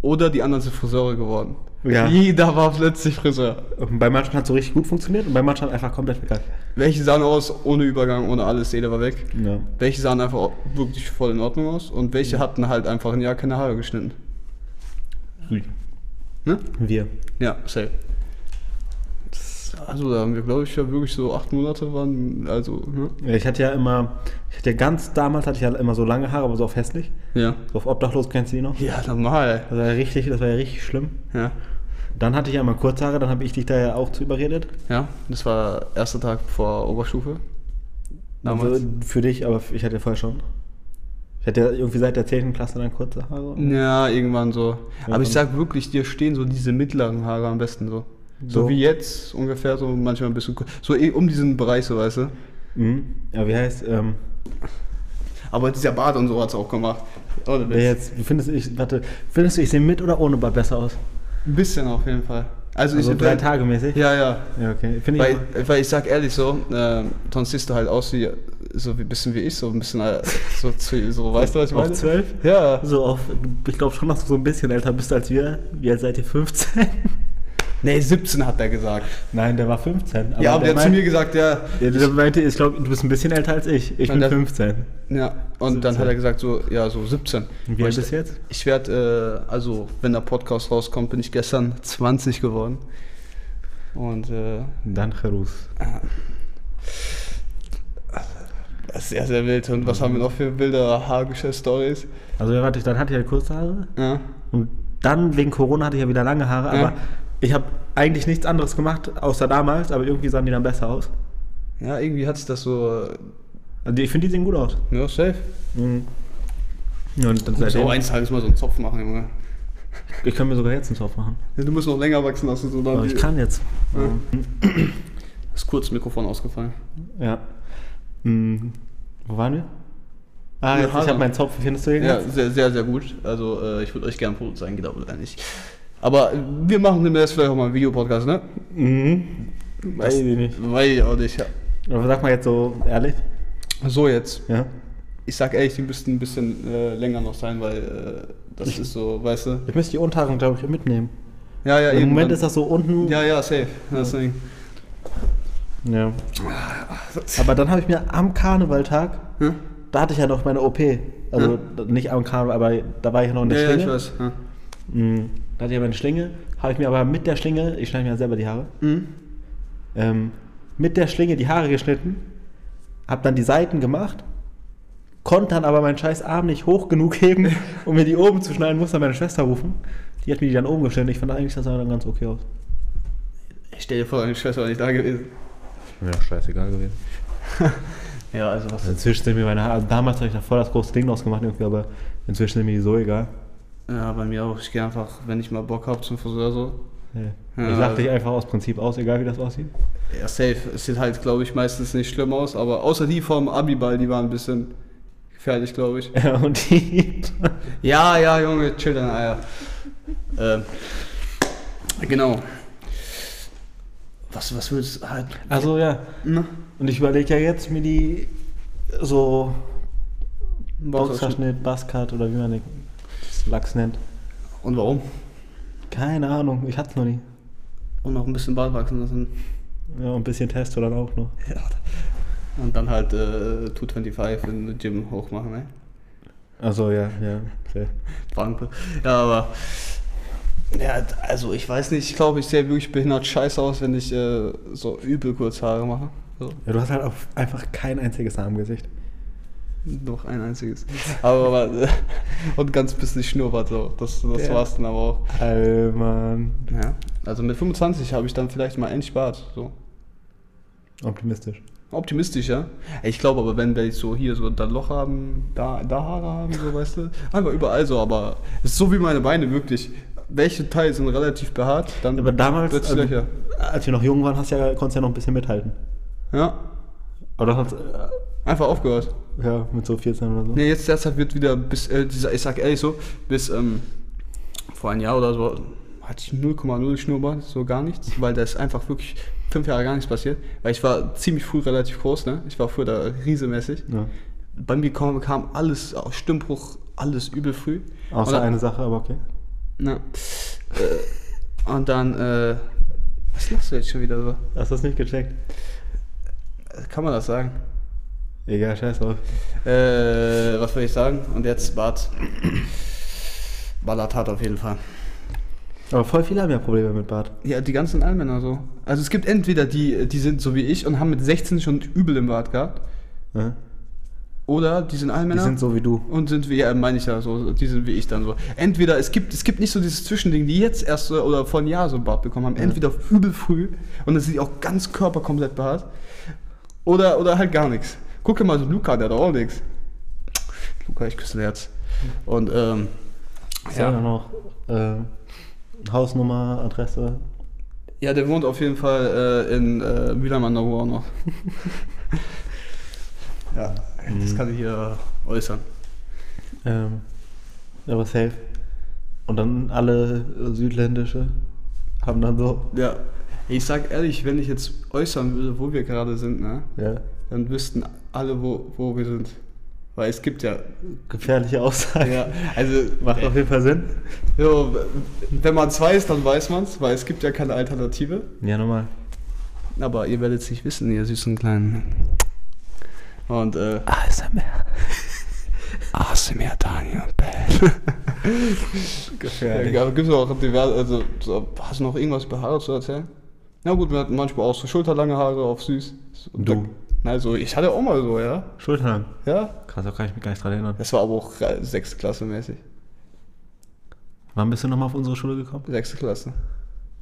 oder die anderen sind Friseure geworden. Ja. Jeder war plötzlich Friseur. Und bei manchen hat es so richtig gut funktioniert und bei manchen hat einfach komplett verkackt. Welche sahen aus ohne Übergang, ohne alles, jeder war weg. Ja. Welche sahen einfach wirklich voll in Ordnung aus und welche hatten halt einfach ein Jahr keine Haare geschnitten. Ne? Wir. Ja, safe. Also da haben wir, glaube ich, ja wirklich so acht Monate waren, also, ne? Ja, Ich hatte ja immer, ich hatte ja ganz damals hatte ich ja immer so lange Haare, aber so auf hässlich. Ja. So auf obdachlos kennst du die noch? Ja, normal. Das war ja richtig, das war ja richtig schlimm. Ja. Dann hatte ich ja mal Kurzhaare, dann habe ich dich da ja auch zu überredet. Ja, das war erster Tag vor Oberstufe. Damals. Also für dich, aber ich hatte ja vorher schon. Ich hatte ja irgendwie seit der 10. Klasse dann kurze Haare. Ja, irgendwann so. Ja, Aber ich sag wirklich, dir stehen so diese mittleren Haare am besten so. So, So. wie jetzt ungefähr, so manchmal ein bisschen. So eh um diesen Bereich, so weißt du. Mhm. Ja, wie heißt, ähm, Aber dieser Bart und so hat's auch gemacht. Ohne Witz. jetzt, findest du, ich, warte, findest du, ich sehe mit oder ohne Bart besser aus? Ein bisschen auf jeden Fall. Also, Also ich drei Tage mäßig? Ja, ja. Ja, okay. Finde ich Weil, auch- weil ich sag ehrlich so, äh, sonst siehst du halt aus wie so wie ein bisschen wie ich, so ein bisschen äh, so, zu, so weißt du, was ich auf meine? 12? Ja. So auf, ich glaube schon, dass du so ein bisschen älter bist als wir. Wie alt seid ihr? 15? Nee, 17 hat er gesagt. Nein, der war 15. ja, aber der hat zu mir gesagt, ja. Ja, der meinte, ich glaube, du bist ein bisschen älter als ich. Ich bin der- 15. Ja, und dann 17. hat er gesagt, so, ja, so 17. Und wie alt du jetzt? Ich werde, äh, also wenn der Podcast rauskommt, bin ich gestern 20 geworden. Und äh, Dann Cherus. das ist sehr, sehr wild. Und was haben wir noch für wilde hagische Stories? Also ja, warte, dann hatte ich ja kurze Haare. Ja. Und dann wegen Corona hatte ich ja wieder lange Haare. Ja. Aber ich habe eigentlich nichts anderes gemacht, außer damals. Aber irgendwie sahen die dann besser aus. ja, irgendwie hat sich das so, Also ich finde, die sehen gut aus. ja, safe. Mhm. Ja, und dann seitdem, auch eines Tages mal so einen Zopf machen, Junge. ich kann mir sogar jetzt einen Zopf machen. Du musst noch länger wachsen lassen, so Aber ich kann jetzt. Ja. Ist kurz Mikrofon ausgefallen. Ja. Mhm. Wo waren wir? Ah, Ja, jetzt, ich habe meinen Zopf. Findest du den Ja, jetzt? sehr, sehr, sehr gut. Also äh, ich würde euch gerne ein Foto zeigen, geht aber leider nicht. Aber wir machen demnächst vielleicht auch mal einen Videopodcast, ne? Mhm. Weiß ich nicht. Weiß ich auch nicht. Ja. Aber sag mal jetzt so ehrlich. So jetzt. Ja. Ich sag ehrlich, die müssten ein bisschen äh, länger noch sein, weil äh, das ist so, weißt du? Ich müsste die Unterhaare, glaube ich, mitnehmen. Ja, ja, Im eben, Moment dann- ist das so unten. Ja, ja, safe. Deswegen. Ja. Aber dann habe ich mir am Karnevaltag, Hm? da hatte ich ja noch meine OP. Also nicht am Karneval, aber da war ich ja noch in der Ja, ja, Schlinge. ich weiß. Ja. Da hatte ich ja meine Schlinge, habe ich mir aber mit der Schlinge, ich schneide mir ja selber die Haare, Mhm. ähm, mit der Schlinge die Haare geschnitten, habe dann die Seiten gemacht, konnte dann aber meinen scheiß Arm nicht hoch genug heben, um mir die oben zu schneiden, musste dann meine Schwester rufen. Die hat mir die dann oben geschnitten. Ich fand eigentlich, das sah dann ganz okay aus. Ich stell dir vor, deine Schwester war nicht da gewesen. Ja, scheißegal gewesen. Ja, also was. Inzwischen sind mir meine Haare, also damals habe ich da voll das große Ding draus gemacht irgendwie, aber inzwischen sind mir die so egal. Ja, bei mir auch. Ich gehe einfach, wenn ich mal Bock habe zum Friseur so. Ja. Ich sag also- dich einfach aus Prinzip aus, egal wie das aussieht. Ja, safe. Es sieht halt, glaube ich, meistens nicht schlimm aus, aber außer die vom Abiball, die waren ein bisschen gefährlich, glaube ich. Ja, und die. Ja, ja, Junge, chill deine Eier. Ähm, genau. Was, was willst du halt? Also ja. Ne? Und ich überlege ja jetzt, mir die so. Boxerschnitt, Buzzcut oder wie man den Lachs nennt. Und warum? Keine Ahnung, ich hatte noch nie. Und noch ein bisschen Bart wachsen lassen. Ja, und ein bisschen Testo dann auch noch. Ja. Und dann halt äh, 225 in Gym hochmachen, ne? Also ja, ja. Sehr. Banke. Ja, aber. Ja, also ich weiß nicht, ich glaube, ich sehe wirklich behindert scheiße aus, wenn ich äh, so übel kurz Haare mache. So. Ja, du hast halt auch einfach kein einziges Armgesicht. Noch ein einziges. Aber, aber und ganz bisschen Schnurrbart so. Das, das Ja. war's dann aber auch. Allmann. Ja. Also mit 25 habe ich dann vielleicht mal endlich Bart. So. Optimistisch. Optimistisch, ja. Ich glaube aber, wenn wir so hier so da Loch haben, da, da Haare haben, so weißt du. Einfach überall so, aber es ist so wie meine Beine wirklich. Welche Teile sind relativ behaart, dann Aber damals, also, als wir noch jung waren, hast du ja, konntest ja noch ein bisschen mithalten. Ja, Aber das hat einfach aufgehört. ja mit so 14 oder so. Nee, jetzt derzeit wird wieder bis, äh, dieser, ich sag ehrlich so, bis ähm, vor ein Jahr oder so hatte ich 0,0 Schnurrbart, so gar nichts, weil da ist einfach wirklich fünf Jahre gar nichts passiert. Weil ich war ziemlich früh relativ groß, ne? Ich war früher da riesemäßig. Ja. Bei mir kam, kam alles, auch Stimmbruch, alles übel früh. Außer dann- eine Sache, aber okay. Na, äh, und dann, äh, was machst du jetzt schon wieder so? Hast du das nicht gecheckt? Kann man das sagen? Egal, scheiß drauf. Äh, was soll ich sagen? Und jetzt Bart. Ballert hat auf jeden Fall. Aber voll viele haben ja Probleme mit Bart. Ja, die ganzen Allmänner so. Also es gibt entweder die, die sind so wie ich und haben mit 16 schon übel im Bart gehabt. Ja? Oder die sind alle Die sind so wie du. und sind wie, ja, meine ich ja so, die sind wie ich dann so. Entweder, es gibt, es gibt nicht so dieses Zwischending, die jetzt erst so, oder vor einem Jahr so einen Bart bekommen haben, entweder übel früh und dann sind die auch ganz Körper komplett behaart. Oder, oder halt gar nichts. Guck dir mal so Luca, der hat auch nichts. Luca, ich küsse Herz. Und, ähm, ja noch äh, Hausnummer, Adresse. Ja, der wohnt auf jeden Fall äh, in äh, Mühlheim an der Ruhr auch noch. ja, das kann ich hier äußern. Ähm, aber safe. Und dann alle südländische haben dann so. Ja, ich sag ehrlich, wenn ich jetzt äußern würde, wo wir gerade sind, ne, Ja. dann wüssten alle, wo, wo wir sind. Weil es gibt ja. Gefährliche Aussage. ja also, Macht auf jeden Fall Sinn. so, wenn man es weiß, dann weiß man es, weil es gibt ja keine Alternative. Ja, normal. Aber ihr werdet es nicht wissen, ihr süßen Kleinen. Und, äh. ASMR. ASMR Daniel Bell. Gefährlich. Ja, gibt es auch diverse, also so, hast du noch irgendwas über Haare zu erzählen? Na gut, wir hatten manchmal auch so schulterlange Haare auf süß. Und Du? Also ich hatte auch mal so, ja. Schultern. Ja. Krass, da kann ich mich gar nicht dran erinnern. Das war aber auch sechste Klasse mäßig. Wann bist du nochmal auf unsere Schule gekommen? Sechste Klasse.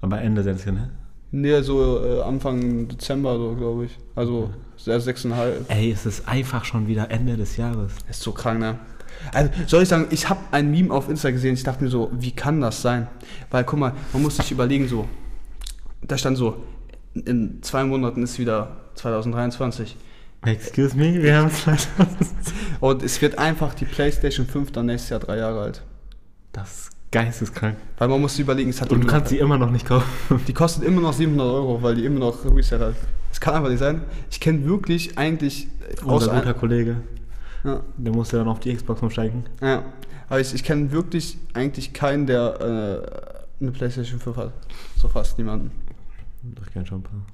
Aber Ende selbst, ne? Nee, so äh, Anfang Dezember so, glaube ich. Also sehr sechseinhalb. Ey, es ist einfach schon wieder Ende des Jahres. Ist so krank, ne? Also soll ich sagen, ich habe ein Meme auf Insta gesehen, ich dachte mir so, wie kann das sein? Weil guck mal, man muss sich überlegen so, da stand so, in zwei Monaten ist wieder 2023. Excuse me, wir haben 2000. Und es wird einfach die PlayStation 5 dann nächstes Jahr drei Jahre alt. Das ist geisteskrank. Weil man muss sich überlegen, es hat Und du kannst sie immer noch nicht kaufen. die kostet immer noch 700 Euro, weil die immer noch hat. Das kann einfach nicht sein. Ich kenne wirklich eigentlich äh, Unser guter Kollege, ja, der musste dann auf die Xbox umsteigen. ja, aber ich, ich kenne wirklich eigentlich keinen, der äh, eine PlayStation 5 hat. So fast niemanden. Ich kenn schon ein paar.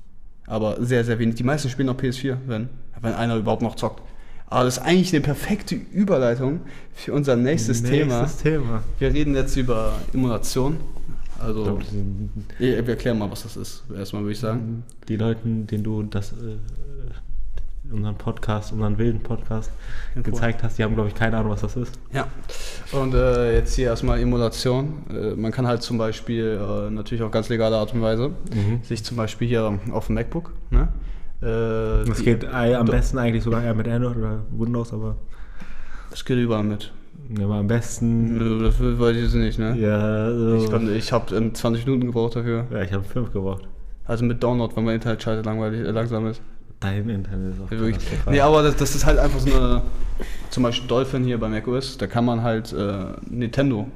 Aber sehr, sehr wenig. Die meisten spielen noch PS4, wenn, wenn einer überhaupt noch zockt. Aber das ist eigentlich eine perfekte Überleitung für unser nächstes, Thema. Nächstes Thema. Wir reden jetzt über Emulation. Also, glaub, wir erklären mal, was das ist. Erstmal würde ich sagen. die Leuten, denen du das, äh, unseren Podcast, unseren wilden Podcast gezeigt hast, die haben, glaube ich, keine Ahnung, was das ist. Ja. Und äh, jetzt hier erstmal Emulation. Äh, man kann halt zum Beispiel, äh, natürlich auf ganz legale Art und Weise, sich zum Beispiel hier auf dem MacBook, ne? Äh, Das geht äh, am besten eigentlich sogar eher mit Android oder Windows, aber, Das geht überall mit. aber am besten, Das weiß ich jetzt nicht, ne? ja, so, Ich, kann- ich habe 20 Minuten gebraucht dafür. ja, ich habe fünf gebraucht. Also mit Download, weil mein Internet scheiße langweilig, äh, langsam ist. Dein Internet ist auch Wirklich. Nee, aber das, das ist halt einfach so eine, zum Beispiel Dolphin hier bei macOS, da kann man halt äh, Nintendo,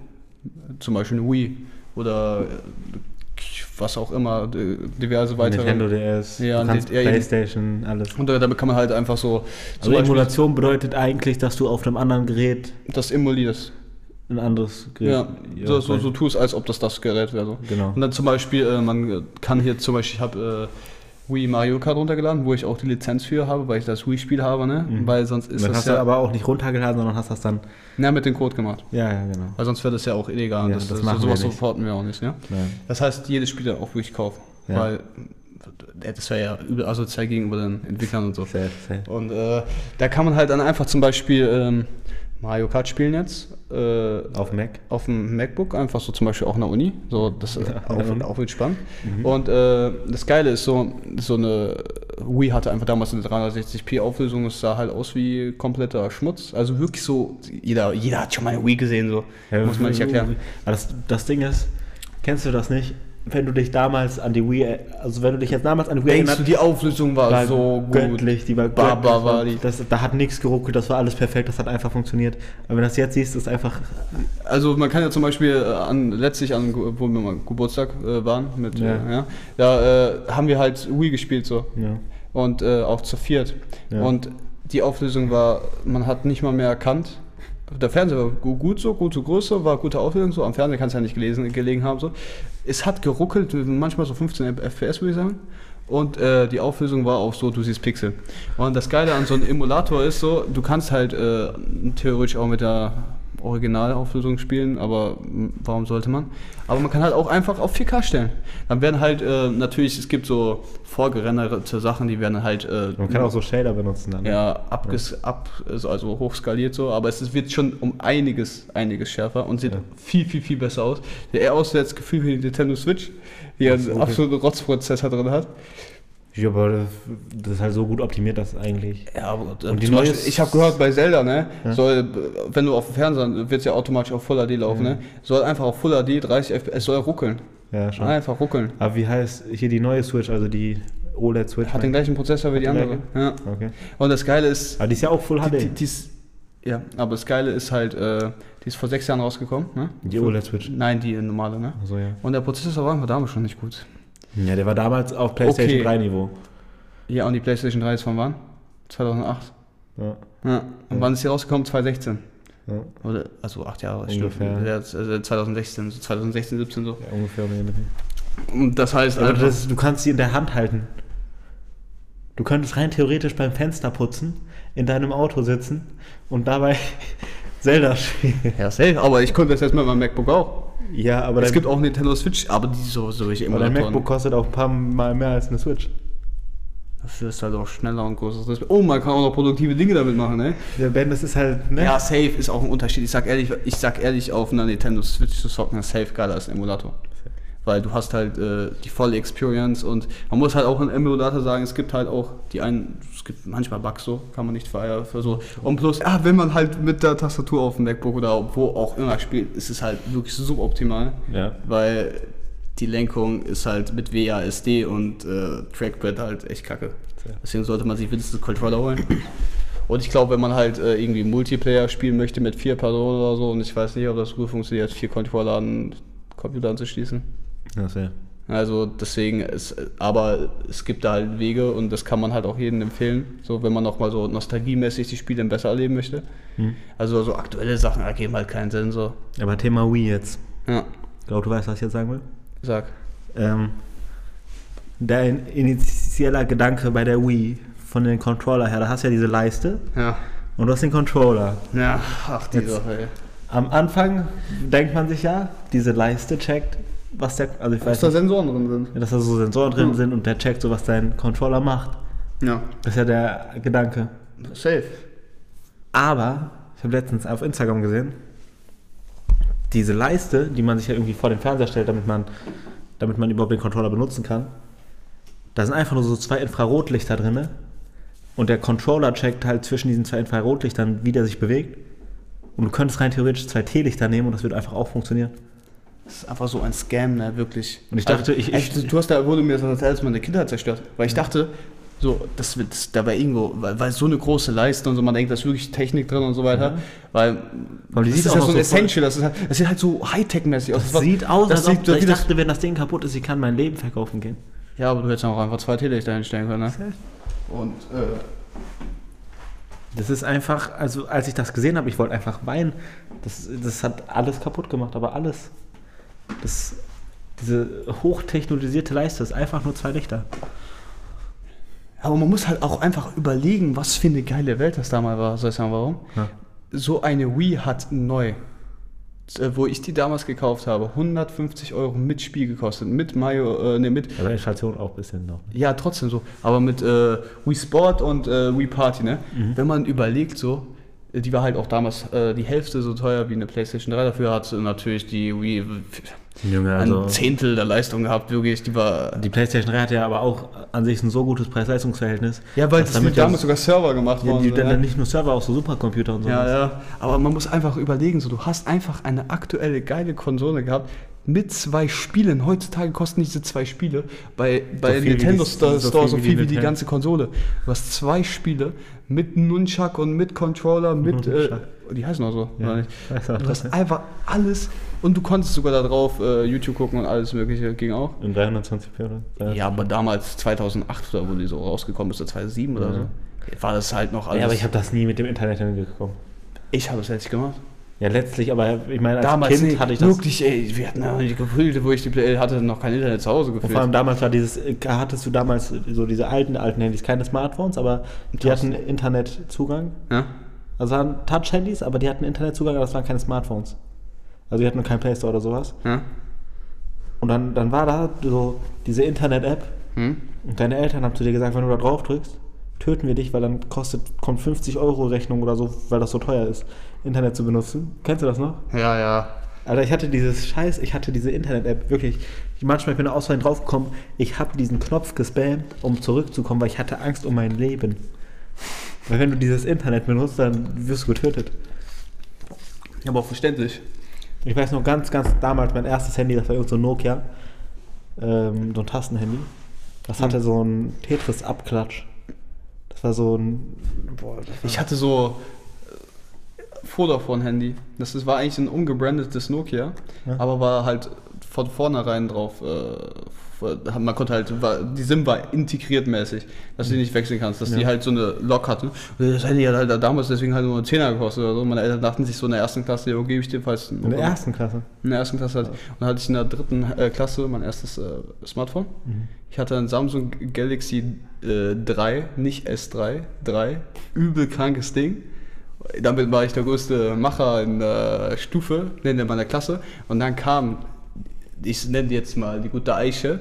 zum Beispiel eine Wii oder äh, was auch immer, diverse weitere. Nintendo DS, Ja, kannst ja. Playstation, alles. Und damit kann man halt einfach so, Also Emulation bedeutet eigentlich, dass du auf einem anderen Gerät das emulierst. ein anderes Gerät. Ja, so, so, so tust, als ob das das Gerät wäre. So. Genau. Und dann zum Beispiel, äh, man kann hier zum Beispiel, ich habe äh, Wii Mario Kart runtergeladen, wo ich auch die Lizenz für habe, weil ich das Wii-Spiel habe, ne? Weil sonst ist dann das hast ja du aber auch nicht runtergeladen, sondern hast das dann. na, mit dem Code gemacht. Ja, ja, genau. Weil sonst wäre das ja auch illegal. Ja, das, das machen sowas wir nicht. supporten wir auch nicht, ne? Ja. Das heißt, jedes Spiel dann auch wirklich kaufen. Ja. Weil äh, das wäre ja übel asozial gegenüber den Entwicklern und so. Safe, safe. Und äh, da kann man halt dann einfach zum Beispiel ähm, Mario Kart spielen jetzt. Äh, Auf Mac. auf dem MacBook, einfach so zum Beispiel auch in der Uni. So, das ist Ja, auch, auch spannend. Mhm. Und äh, das Geile ist so, so eine Wii hatte einfach damals eine 360p Auflösung, es sah halt aus wie kompletter Schmutz. Also wirklich so, jeder, jeder hat schon mal eine Wii gesehen, so. Ja, muss man nicht erklären. Das, das Ding ist, kennst du das nicht? Wenn du dich damals an die Wii, also wenn du dich jetzt damals an die Wii Denkst du, die Auflösung war, war so gut? göttlich, die war Baba göttlich, war die. Das, da hat nichts geruckelt, das war alles perfekt, das hat einfach funktioniert. Aber wenn du das jetzt siehst, ist einfach, Also man kann ja zum Beispiel äh, an, letztlich an, wo wir mal Geburtstag äh, waren, mit, Ja. Äh, ja, da äh, haben wir halt Wii gespielt so. ja. und äh, auch zu viert. Ja. Und die Auflösung war, man hat nicht mal mehr erkannt. Der Fernseher war gu- gut so, gute Größe, war gute Auflösung so. Am Fernseher kann es ja nicht gelesen, gelegen haben so. Es hat geruckelt, manchmal so 15 FPS würde ich sagen. Und äh, die Auflösung war auch so, du siehst Pixel. Und das Geile an so einem Emulator ist so, du kannst halt äh, theoretisch auch mit der Originalauflösung spielen, aber warum sollte man? Aber man kann halt auch einfach auf 4K stellen. Dann werden halt äh, natürlich, es gibt so vorgerenderte Sachen, die werden halt äh, Man kann auch so Shader benutzen dann. ne? ja, abges, ab, also also hochskaliert so, aber es wird schon um einiges, einiges schärfer und sieht Ja. viel, viel, viel besser aus. Der aus das Gefühl wie die Nintendo Switch, die einen okay. absoluten Rotzprozessor drin hat. Ja, aber das, ist halt so gut optimiert, dass eigentlich. Ja, aber äh, Und die neue Beispiel, ich habe gehört bei Zelda, ne, Ja. soll, wenn du auf dem Fernseher, wird es ja automatisch auf Full HD laufen, ne, soll einfach auf Full HD 30 FPS, soll ruckeln. Ja, schon. Einfach ruckeln. Aber wie heißt hier die neue Switch, also die OLED-Switch? Hat den gleichen Prozessor wie die andere. Ja. Okay. Und das Geile ist, Aber die ist ja auch Full die, die, HD. die ist, ja, aber das Geile ist halt, äh, die ist vor sechs Jahren rausgekommen, ne? Die OLED-Switch. Nein, die normale, ne? Also ja. Und der Prozessor war einfach damals schon nicht gut. Ja, der war damals auf PlayStation Okay. 3 Niveau. Ja, und die PlayStation 3 ist von wann? 2008. Ja. Ja. Und Ja. wann ist die rausgekommen? 2016. Ja. Oder, also acht Jahre. Ungefähr. Ja, also 2016, so 2016, 17 so. ja ungefähr. Und das heißt einfach, das, du kannst sie in der Hand halten. Du könntest rein theoretisch beim Fenster putzen, in deinem Auto sitzen und dabei Zelda spielen. ja, safe, aber ich konnte das jetzt mit meinem MacBook auch. Ja, aber es gibt auch Nintendo Switch, aber die so solche aber dein. MacBook kostet auch ein paar Mal mehr als eine Switch. Dafür ist halt auch schneller und größer. Das- Oh, man kann auch noch produktive Dinge damit machen, ne? Der Ben, das ist halt, ne? Ja, safe ist auch ein Unterschied. Ich sag ehrlich, ich sag ehrlich, auf einer Nintendo Switch zu zocken, ist safe geiler als ein Emulator. Weil du hast halt äh, die volle Experience und man muss halt auch im Emulator sagen, es gibt halt auch die einen, es gibt manchmal Bugs so, kann man nicht feiern für so. Und plus, ja, wenn man halt mit der Tastatur auf dem MacBook oder wo auch immer spielt, ist es halt wirklich suboptimal. Ja. Weil die Lenkung ist halt mit WASD und äh, Trackpad halt echt kacke. Deswegen sollte man sich wenigstens einen Controller holen. Und ich glaube, wenn man halt äh, irgendwie Multiplayer spielen möchte mit vier Personen oder so, und ich weiß nicht, ob das gut funktioniert, vier Controller an den Computer anzuschließen. Ja, sehr. Also deswegen, ist, aber es gibt da halt Wege und das kann man halt auch jedem empfehlen, so wenn man auch mal so nostalgiemäßig die Spiele besser erleben möchte. Hm. Also so aktuelle Sachen ergeben halt keinen Sinn, so. Aber Thema Wii jetzt. Ja, Ich glaube, du weißt, was ich jetzt sagen will. sag. Ähm, dein initieller Gedanke bei der Wii von den Controller her, da hast du ja diese Leiste Ja. und du hast den Controller. Ja, ach die Jetzt- Sache, ey. Am Anfang denkt man sich ja, diese Leiste checkt, was der, also ich Dass weiß da nicht, Sensoren drin sind. dass da so Sensoren drin Hm. sind und der checkt so, was dein Controller macht. Ja. Das ist ja der Gedanke. Safe. Aber, ich habe letztens auf Instagram gesehen, diese Leiste, die man sich ja irgendwie vor den Fernseher stellt, damit man, damit man überhaupt den Controller benutzen kann, da sind einfach nur so zwei Infrarotlichter drin. Und der Controller checkt halt zwischen diesen zwei Infrarotlichtern, wie der sich bewegt. Und du könntest rein theoretisch zwei T-Lichter nehmen und das würde einfach auch funktionieren. Das ist einfach so ein Scam, ne, wirklich. Und ich dachte, ich- echt, ich- du hast da, wurde mir das erzählt, meine Kindheit zerstört. Weil ich dachte, so, das wird, das, da war irgendwo, weil, weil so eine große Leiste und so, man denkt, da ist wirklich Technik drin und so weiter. Weil, Weil die das sieht ist ja so ein Essential, das, ist halt, das sieht halt so Hightech-mäßig aus. Das war- sieht aus, das als ob sieht, ich wie das, dachte, wenn das Ding kaputt ist, ich kann mein Leben verkaufen gehen. Ja, aber du hättest auch einfach zwei Teelichter hinstellen können, ne? Und, äh, Das ist einfach, also als ich das gesehen habe, ich wollte einfach weinen. Das, das hat alles kaputt gemacht, aber alles. Das, diese hochtechnologisierte Leiste ist einfach nur zwei Lichter. aber man muss halt auch einfach überlegen, was für eine geile Welt das damals war. Soll ich sagen, warum? Ja. so eine Wii hat neu, äh, wo ich die damals gekauft habe, 150 Euro mit Spiel gekostet, mit Mario, äh, ne, mit, Aber Inflation auch ein bisschen noch. ja trotzdem so, aber mit äh, Wii Sport und äh, Wii Party, ne? Mhm. Wenn man überlegt so, die war halt auch damals äh, die Hälfte so teuer wie eine Playstation 3, dafür hat natürlich die Wii Junge, also. ein Zehntel der Leistung gehabt, wirklich, die war... Die PlayStation 3 hat ja aber auch an sich ein so gutes Preis-Leistungs-Verhältnis. Ja, weil das damit damals ja- sogar Server gemacht Ja, worden die, sind, dann ne? nicht nur Server, auch so Supercomputer und so. Ja, ja. Aber man muss einfach überlegen, so du hast einfach eine aktuelle geile Konsole gehabt mit zwei Spielen. Heutzutage kosten diese zwei Spiele bei, bei wie Nintendo Store so viel so wie die viel wie die ganze Konsole. Du hast zwei Spiele mit Nunchuck und mit Controller, mit äh, die heißen auch so, Ja, oder nicht? Du hast einfach alles und du konntest sogar da drauf äh, YouTube gucken und alles mögliche ging auch. In 320p oder? Ja, aber damals 2008 oder wo die so rausgekommen ist, oder 2007 oder Ja. so, war das halt noch alles. Ja, aber ich habe das nie mit dem Internet hingekommen. ich habe es jetzt gemacht. Ja, letztlich, aber ich meine, als Damals Kind nee, hatte ich das. wirklich, ey, wir hatten ja die Gefühle, wo ich die Play hatte, noch kein Internet zu Hause Und gefühlt. vor allem damals war dieses, äh, hattest du damals so diese alten, alten Handys, keine Smartphones, aber die hatten Internetzugang. ja? Also waren Touch-Handys, aber die hatten Internetzugang, aber das waren keine Smartphones. Also die hatten keinen Play Store oder sowas. Ja? Und dann, dann war da so diese Internet-App Hm? und deine Eltern haben zu dir gesagt, wenn du da drauf drückst, töten wir dich, weil dann kostet, kommt 50 Euro Rechnung oder so, weil das so teuer ist, Internet zu benutzen. Kennst du das noch? Ja, ja. Alter, ich hatte dieses Scheiß, ich hatte diese Internet-App wirklich. Manchmal, ich bin aus Versehen draufgekommen, ich habe diesen Knopf gespammt, um zurückzukommen, weil ich hatte Angst um mein Leben. Weil wenn du dieses Internet benutzt, dann wirst du getötet. Aber auch verständlich. Ich weiß noch ganz, ganz damals, mein erstes Handy, das war irgend so ein Nokia, ähm, so ein Tastenhandy. Das hatte Mhm. so einen Tetris-Abklatsch. Das war so ein. Boah, war, Ich hatte so Vodafone-Handy. Das ist, war eigentlich ein umgebrandetes Nokia, Ja. aber war halt von vornherein drauf. Äh, man konnte halt, war, die SIM war integriert mäßig, dass du die nicht wechseln kannst, dass die Ja. halt so eine Lok hatten. Und das Handy hat halt damals deswegen halt nur einen Zehner gekostet oder so. Meine Eltern dachten sich so in der ersten Klasse, ja, gebe ich dir falls. in der ersten Klasse. In der ersten Klasse halt. Und dann hatte ich in der dritten äh, Klasse mein erstes äh, Smartphone. Ich hatte ein Samsung Galaxy äh, 3, nicht S3, 3. Übel krankes Ding. Damit war ich der größte Macher in der Stufe, in meiner Klasse. Und dann kam, ich nenne die jetzt mal die gute Eiche,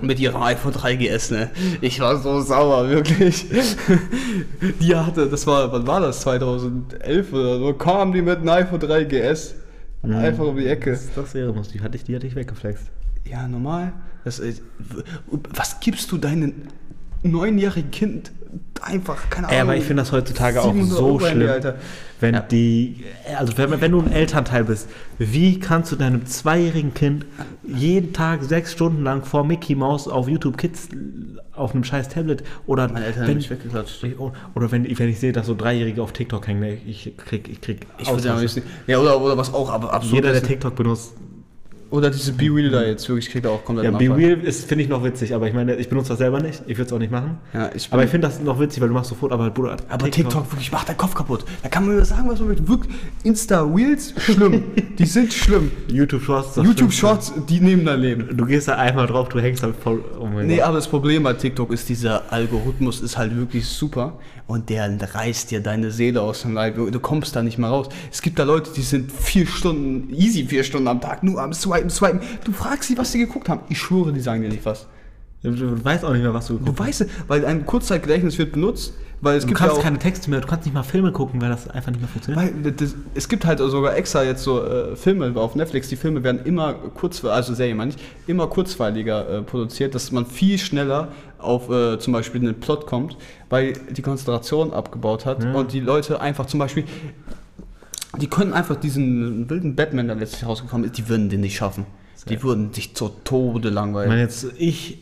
mit ihrem iPhone 3GS, ne? Ich war so sauer, wirklich. Die hatte, das war, wann war das? 2011 oder so, kam die mit einem iPhone 3GS. Einfach um die Ecke. Das, wäre lustig. Hatte ich, die hatte ich weggeflext. Ja, normal. Das, was gibst du deinem neunjährigen Kind einfach, keine Ahnung. Ey, aber ich finde das heutzutage auch 700 so schlimm, Alter. wenn Ja. die, also wenn, wenn du ein Elternteil bist, wie kannst du deinem zweijährigen Kind jeden Tag sechs Stunden lang vor Mickey Mouse auf YouTube Kids auf einem scheiß Tablet oder Meine Eltern haben wenn, mich weggeklatscht. oder wenn, wenn ich sehe, dass so Dreijährige auf TikTok hängen, ne, ich krieg, ich krieg Ich ja nicht. Ja, oder, oder was auch aber absurd Jeder, der. TikTok benutzt, Oder diese Be Real da jetzt, wirklich kriegt er auch komplett ja, Be. Real ist, finde ich noch witzig, aber ich meine, ich benutze das selber nicht, ich würde es auch nicht machen. Ja, ich Aber ich finde das noch witzig, weil du machst sofort, aber Bruder, Aber TikTok, wirklich macht deinen Kopf kaputt. Da kann man sagen, was man will. Wirklich, Insta-Reels, schlimm. die sind schlimm. YouTube Shorts, das YouTube. Shorts, die nehmen dein Leben. Du gehst da einmal drauf, du hängst halt voll. Oh mein Nee, Gott. aber das Problem bei TikTok ist, dieser Algorithmus ist halt wirklich super und der reißt dir deine Seele aus dem Leib. Du kommst da nicht mehr raus. Es gibt da Leute, die sind vier Stunden, easy vier Stunden am Tag, nur am Swipen, Swipen. Du fragst sie, was sie geguckt haben. Ich schwöre, die sagen dir nicht was. Du, weißt auch nicht mehr, was du Du weißt, weil ein Kurzzeitgedächtnis wird benutzt, weil es Du gibt kannst ja auch, keine Texte mehr, du kannst nicht mal Filme gucken, weil das einfach nicht mehr funktioniert. Weil das, es gibt halt sogar extra jetzt so äh, Filme auf Netflix, die Filme werden immer kurz, also Serien meine ich, immer kurzweiliger äh, produziert, dass man viel schneller auf äh, zum Beispiel einen Plot kommt, weil die Konzentration abgebaut hat Ja. und die Leute einfach zum Beispiel, die können einfach diesen wilden Batman, der letztlich rausgekommen ist, die würden den nicht schaffen. Die würden sich zu Tode Ich langweilen. meine, jetzt, ich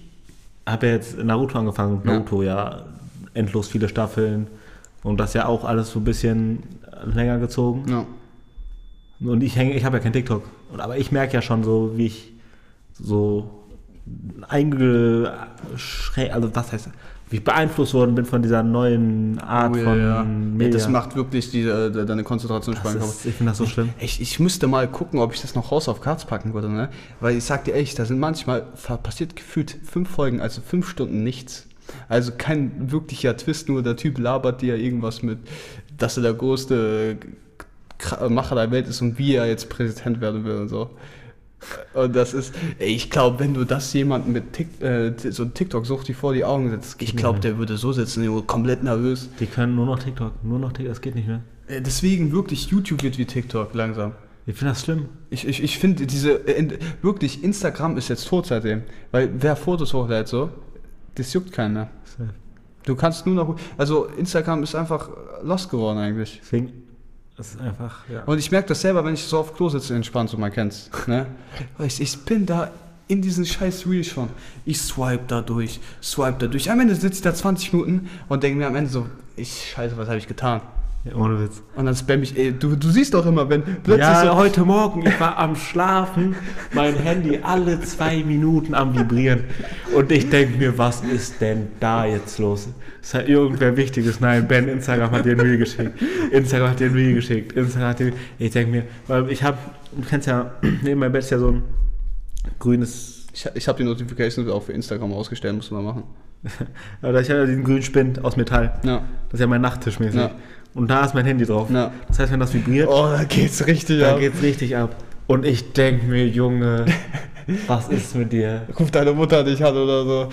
habe ja jetzt Naruto angefangen. Ja. Naruto, ja, endlos viele Staffeln. Und das ja auch alles so ein bisschen länger gezogen. ja. Und ich hänge, ich habe ja kein TikTok. Aber ich merke ja schon so, wie ich so eingeschränkt, also was heißt, wie ich beeinflusst worden bin von dieser neuen Art Oh, ja, von ja. ja, Media. das macht wirklich die, äh, deine Konzentrationsspanne kaputt. ich finde das so schlimm. Ich, ich müsste mal gucken, ob ich das noch House of Cards packen würde, ne? Weil ich sag dir echt, da sind manchmal passiert gefühlt fünf Folgen, also fünf Stunden nichts. Also kein wirklicher Twist, nur der Typ labert dir irgendwas mit, dass er der größte Macher der Welt ist und wie er jetzt Präsident werden will und so. Und das ist, ey, ich glaube, wenn du das jemandem mit Tik, äh, so ein TikTok-Sucht die vor die Augen setzt, ich glaube, der würde so sitzen, komplett nervös. Die können nur noch TikTok, nur noch TikTok, das geht nicht mehr. Äh, Deswegen wirklich, YouTube wird wie TikTok langsam. Ich finde das schlimm. Ich, ich, ich finde diese, äh, wirklich, Instagram ist jetzt tot seitdem. Weil wer Fotos hochlädt so, das juckt keinen mehr. Du kannst nur noch, also Instagram ist einfach lost geworden eigentlich. Deswegen, das ist einfach, ja. Und ich merke das selber, wenn ich so auf Klo sitze, entspannt, so man kennt's. Ne? Ich, ich bin da in diesen scheiß Reel schon. Ich swipe da durch, swipe da durch. Am Ende sitze ich da 20 Minuten und denke mir am Ende so, ich scheiße, was habe ich getan? Ohne Witz. Und dann spam ich, ey, du, du siehst doch immer, wenn plötzlich Ja, so, heute Morgen, ich war am Schlafen, mein Handy alle zwei Minuten am Vibrieren. Und ich denke mir, was ist denn da jetzt los? Ist da irgendwer Wichtiges? Nein, Ben, Instagram hat dir ein Reel geschickt. Instagram hat dir ein Reel geschickt. Instagram hat dir. Ich denke mir, weil ich habe, du kennst ja, neben meinem Bett ist ja so ein grünes Ich, ich habe die Notifications auch für Instagram ausgestellt, muss man machen. Aber ich habe ja diesen grünen Spind aus Metall. Ja. Das ist ja mein Nachttisch mäßig. Ja. Und da ist mein Handy drauf. Ja. Das heißt, wenn das vibriert, Oh, da geht's richtig da ab. geht's richtig ab. Und ich denke mir, Junge, was ist mit dir? Ruft deine Mutter dich an oder so.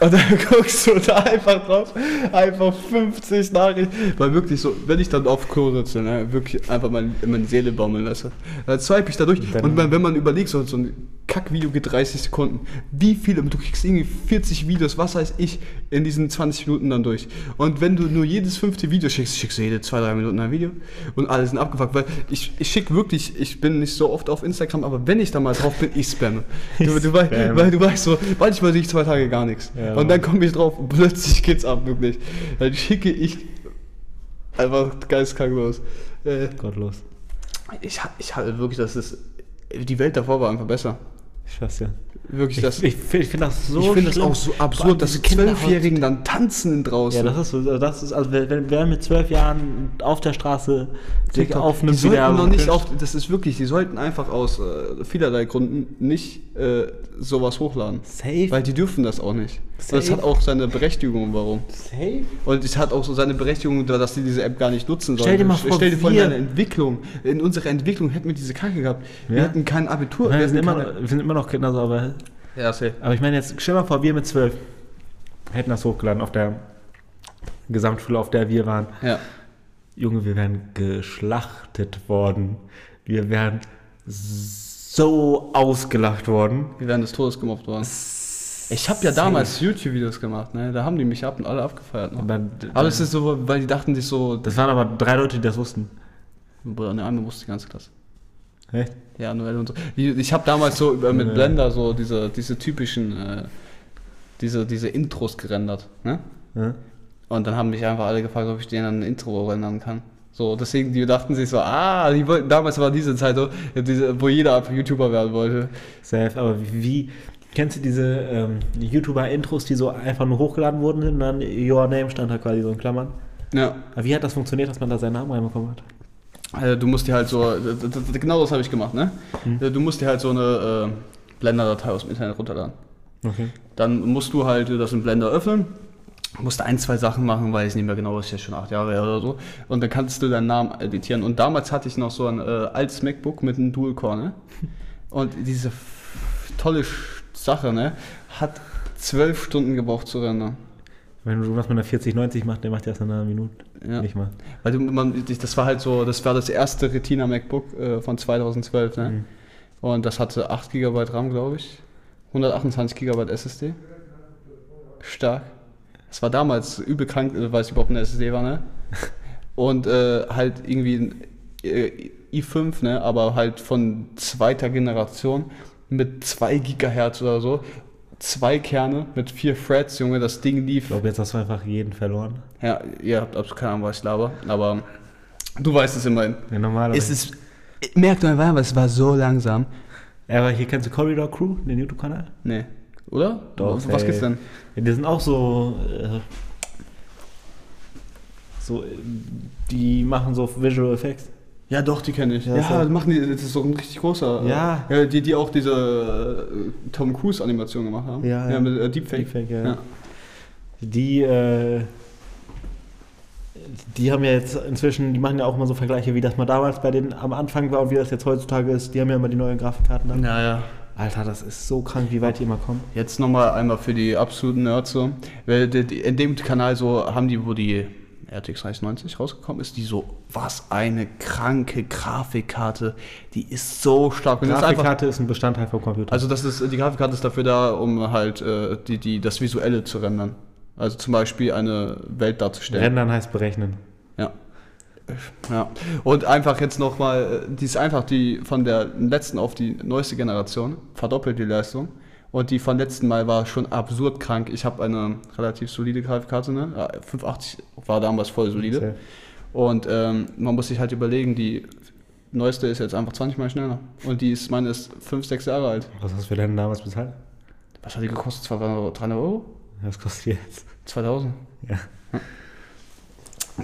Und dann guckst du da einfach drauf, einfach 50 Nachrichten. Weil wirklich so, wenn ich dann auf Klo sitze, ne, wirklich einfach mein, meine Seele baumeln lasse. Dann swipe ich da durch. Dann- und wenn wenn man überlegt, so, so ein Kackvideo geht 30 Sekunden, wie viele, du kriegst irgendwie 40 Videos, was weiß ich, in diesen 20 Minuten dann durch. Und wenn du nur jedes fünfte Video schickst, schickst du jede 2-3 Minuten ein Video und alle sind abgefuckt. Weil ich, ich schicke wirklich, ich bin nicht so oft auf Instagram, aber wenn ich da mal drauf bin, ich spamme. Du, du, wei- Spam. weil du weißt so, manchmal sehe ich zwei Tage gar nichts. Ja. und dann komme ich drauf und plötzlich geht's ab, wirklich. Dann schicke ich einfach geistkrank los. Äh, Gottlos. ich, ich hatte wirklich, das ist. Die Welt davor war einfach besser. Ich weiß ja. Wirklich, Ich, das. ich, finde- ich finde das so ich finde schlimm. auch so absurd, dass Zwölfjährigen dann tanzen draußen. Ja, das ist so, das ist, also wenn, wer mit zwölf Jahren auf der Straße sich TikTok. aufnimmt, die sollten noch nicht auf, das ist wirklich, die sollten einfach aus äh, vielerlei Gründen nicht äh, sowas hochladen. Safe. Weil die dürfen das auch nicht. Und das Safe. hat auch seine Berechtigung, warum. Safe? Und es hat auch so seine Berechtigung, dass die diese App gar nicht nutzen sollen. Stell dir mal vor, Stell dir vor, in wir- deiner Entwicklung, in unserer Entwicklung hätten wir diese Kacke gehabt. Wir Ja. hätten kein Abitur. Wir, wir sind immer, keine- wir sind immer noch Kinder, so, aber, ja, safe. aber ich meine jetzt, stell mal vor, wir mit zwölf hätten das hochgeladen auf der Gesamtschule, auf der wir waren. Ja. Junge, wir wären geschlachtet worden. Wir wären so ausgelacht worden. Wir wären des Todes gemobbt worden. Ich habe ja damals YouTube-Videos gemacht, ne? Da haben die mich ab und alle abgefeiert. Ne? Aber, Aber es ist so, weil die dachten sich so, das waren aber drei Leute, die das wussten. Ne, einmal wusste die ganze Klasse. Echt? Ja, Noel und so. Ich habe damals so mit Ja. Blender so diese, diese typischen, äh, diese, diese Intros gerendert, ne? Ja? Und dann haben mich einfach alle gefragt, ob ich denen ein Intro rendern kann. So, deswegen, die dachten sich so, ah, die wollten, damals war diese Zeit so, ja, diese, wo jeder YouTuber werden wollte. Safe, aber wie, kennst du diese ähm, YouTuber-Intros, die so einfach nur hochgeladen wurden und dann Your Name stand da quasi so in Klammern? Ja, Aber wie hat das funktioniert, dass man da seinen Namen reinbekommen hat? also du musst dir halt so, genau das habe ich gemacht, ne? Du musst dir halt so eine äh, Blender-Datei aus dem Internet runterladen. Okay. Dann musst du halt das in Blender öffnen, musst ein, zwei Sachen machen, weiß ich nicht mehr genau, ist ja schon acht Jahre her oder so. Und dann kannst du deinen Namen editieren. Und damals hatte ich noch so ein äh, altes MacBook mit einem Dual-Core, ne? Und diese tolle Sache, ne? Hat zwölf Stunden gebraucht zu rendern. Wenn du was mit einer 4090 macht, der macht erst in einer Minute. Ja. Nicht mal. Weil du, man, das war halt so, das war das erste Retina MacBook äh, von 2012, ne? Mhm. Und das hatte 8 GB RAM, glaube ich. 128 GB SSD. Stark. Das war damals übel krank, äh, weil es überhaupt eine SSD war, ne? Und äh, halt irgendwie ein äh, i5, ne? Aber halt von zweiter Generation mit 2 GHz oder so. Zwei Kerne mit vier Threads, Junge, das Ding lief. Ich glaube, jetzt hast du einfach jeden verloren. Ja, ihr habt absolut keine Ahnung, was ich laber, aber du weißt es immerhin. Ja, normalerweise. Es ist, merkt euch mal, es war so langsam. Ja, aber hier kennst du Corridor Crew, den YouTube-Kanal? Nee. Oder? Doch, Was ey. gibt's denn? Ja, die sind auch so. Äh, so. äh, Die machen so Visual Effects. Ja, doch, die kenne ich. Ja, Ja, so. machen die, das ist so ein richtig großer. äh, Ja. ja die, die auch diese äh, Tom Cruise-Animation gemacht haben. Ja, ja. mit äh, Deepfake. Deepfake, ja. Ja. Die, äh, die haben ja jetzt inzwischen, die machen ja auch immer so Vergleiche, wie das mal damals bei denen am Anfang war und wie das jetzt heutzutage ist. Die haben ja immer die neuen Grafikkarten dann. Ja, ja. Alter, das ist so krank, wie weit die immer kommen. Jetzt nochmal einmal für die absoluten Nerds so. Die, die, in dem Kanal so haben die, wo die RTX 3090 rausgekommen ist, die so, was eine kranke Grafikkarte. Die ist so stark. Und das ist Grafikkarte ist ein Bestandteil vom Computer. also das ist, die Grafikkarte ist dafür da, um halt äh, die, die, das Visuelle zu rendern. Also zum Beispiel eine Welt darzustellen. Rendern heißt berechnen. Ja. Und einfach jetzt nochmal, die ist einfach die von der letzten auf die neueste Generation, verdoppelt die Leistung. Und die von letzten Mal war schon absurd krank. Ich habe eine relativ solide Grafikkarte, ne? Ja, 580 war damals voll solide. Und ähm, man muss sich halt überlegen, die neueste ist jetzt einfach 20 Mal schneller. Und die ist, meine, ist 5, 6 Jahre alt. Was hast du für denn damals bezahlt? Was hat die gekostet? 200 Euro? 300 Euro? Was kostet die jetzt? 2000? Ja.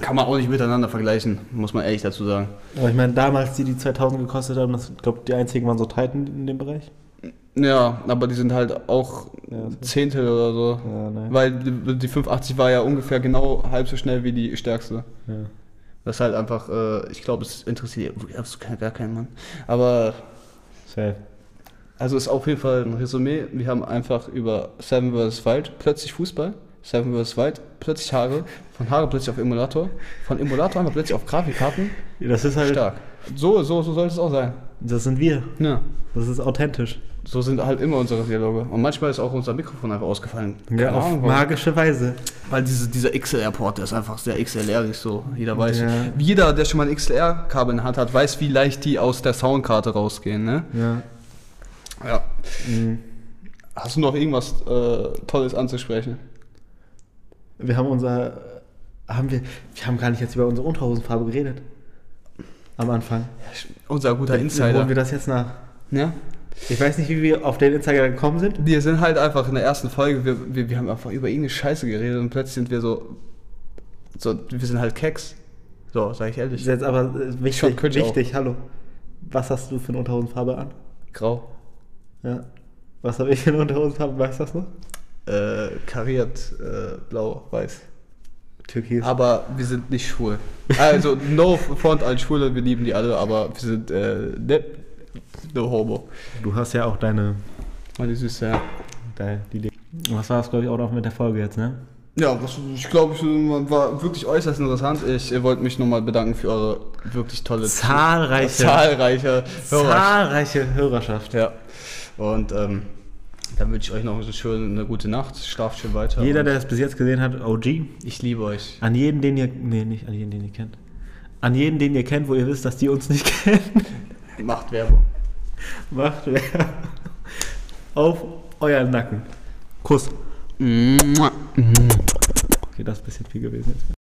Kann man auch nicht miteinander vergleichen, muss man ehrlich dazu sagen. Aber ich meine, damals, die die 2000 gekostet haben, das, ich glaube, die einzigen waren so Titan in dem Bereich. Ja, aber die sind halt auch Ja, Zehntel oder so. Ja, ne. Weil die, die 580 war ja ungefähr genau halb so schnell wie die stärkste. Ja. Das ist halt einfach, äh, ich glaube, es interessiert absolut gar keinen Mann. Aber, Safe. also ist auf jeden Fall ein Resümee. Wir haben einfach über Seven vs. Wild plötzlich Fußball, Seven vs. Wild plötzlich Haare, von Haare plötzlich auf Emulator, von Emulator haben wir plötzlich auf Grafikkarten. Das ist halt, Stark. So, so, so sollte es auch sein. das sind wir. Ja. Das ist authentisch. So sind halt immer unsere Dialoge. Und manchmal ist auch unser Mikrofon einfach ausgefallen. Ja, auf Ahnung, magische Weise. Weil diese, dieser XLR-Port, der ist einfach sehr XLR-ig so. Jeder weiß. Ja. Jeder, der schon mal ein XLR-Kabel in der Hand hat, weiß, wie leicht die aus der Soundkarte rausgehen, ne? Ja. Ja. Mhm. Hast du noch irgendwas äh, Tolles anzusprechen? Wir haben unser. Haben wir. Wir haben gar nicht jetzt über unsere Unterhosenfarbe geredet. Am Anfang. Unser guter Holen Insider. wir das jetzt nach. Ja? Ich weiß nicht, wie wir auf den Insider gekommen sind. Wir sind halt einfach in der ersten Folge, wir, wir, wir haben einfach über irgendeine Scheiße geredet und plötzlich sind wir so. so wir sind halt Keks. So, sag ich ehrlich. jetzt aber äh, Schon wichtig. Wichtig, hallo. Was hast du für eine Unterhosenfarbe an? Grau. Ja. Was habe ich für eine Unterhosenfarbe? Weißt du das noch? Äh, kariert, äh, blau, weiß. Türkis. Aber wir sind nicht schwul. Also, no front an Schwule, wir lieben die alle, aber wir sind äh, ne, no homo. Du hast ja auch deine. Meine Süße, ja. deine die, was war das, glaube ich, auch noch mit der Folge jetzt, ne? Ja, das, ich glaube, ich war wirklich äußerst interessant. Ich wollte mich nochmal bedanken für eure wirklich tolle, Zahlreiche. zahlreiche Hörer. Zahlreiche Hörerschaft. Ja. Und ähm, dann wünsche ich euch noch eine schöne, eine gute Nacht. Schlaft schön weiter. Jeder, der es bis jetzt gesehen hat, OG. ich liebe euch. An jeden, den ihr. Nee, nicht an jeden, den ihr kennt. An jeden, den ihr kennt, wo ihr wisst, dass die uns nicht kennen. Macht Werbung. Macht wer. Auf euren Nacken. Kuss. Okay, das ist ein bisschen viel gewesen jetzt.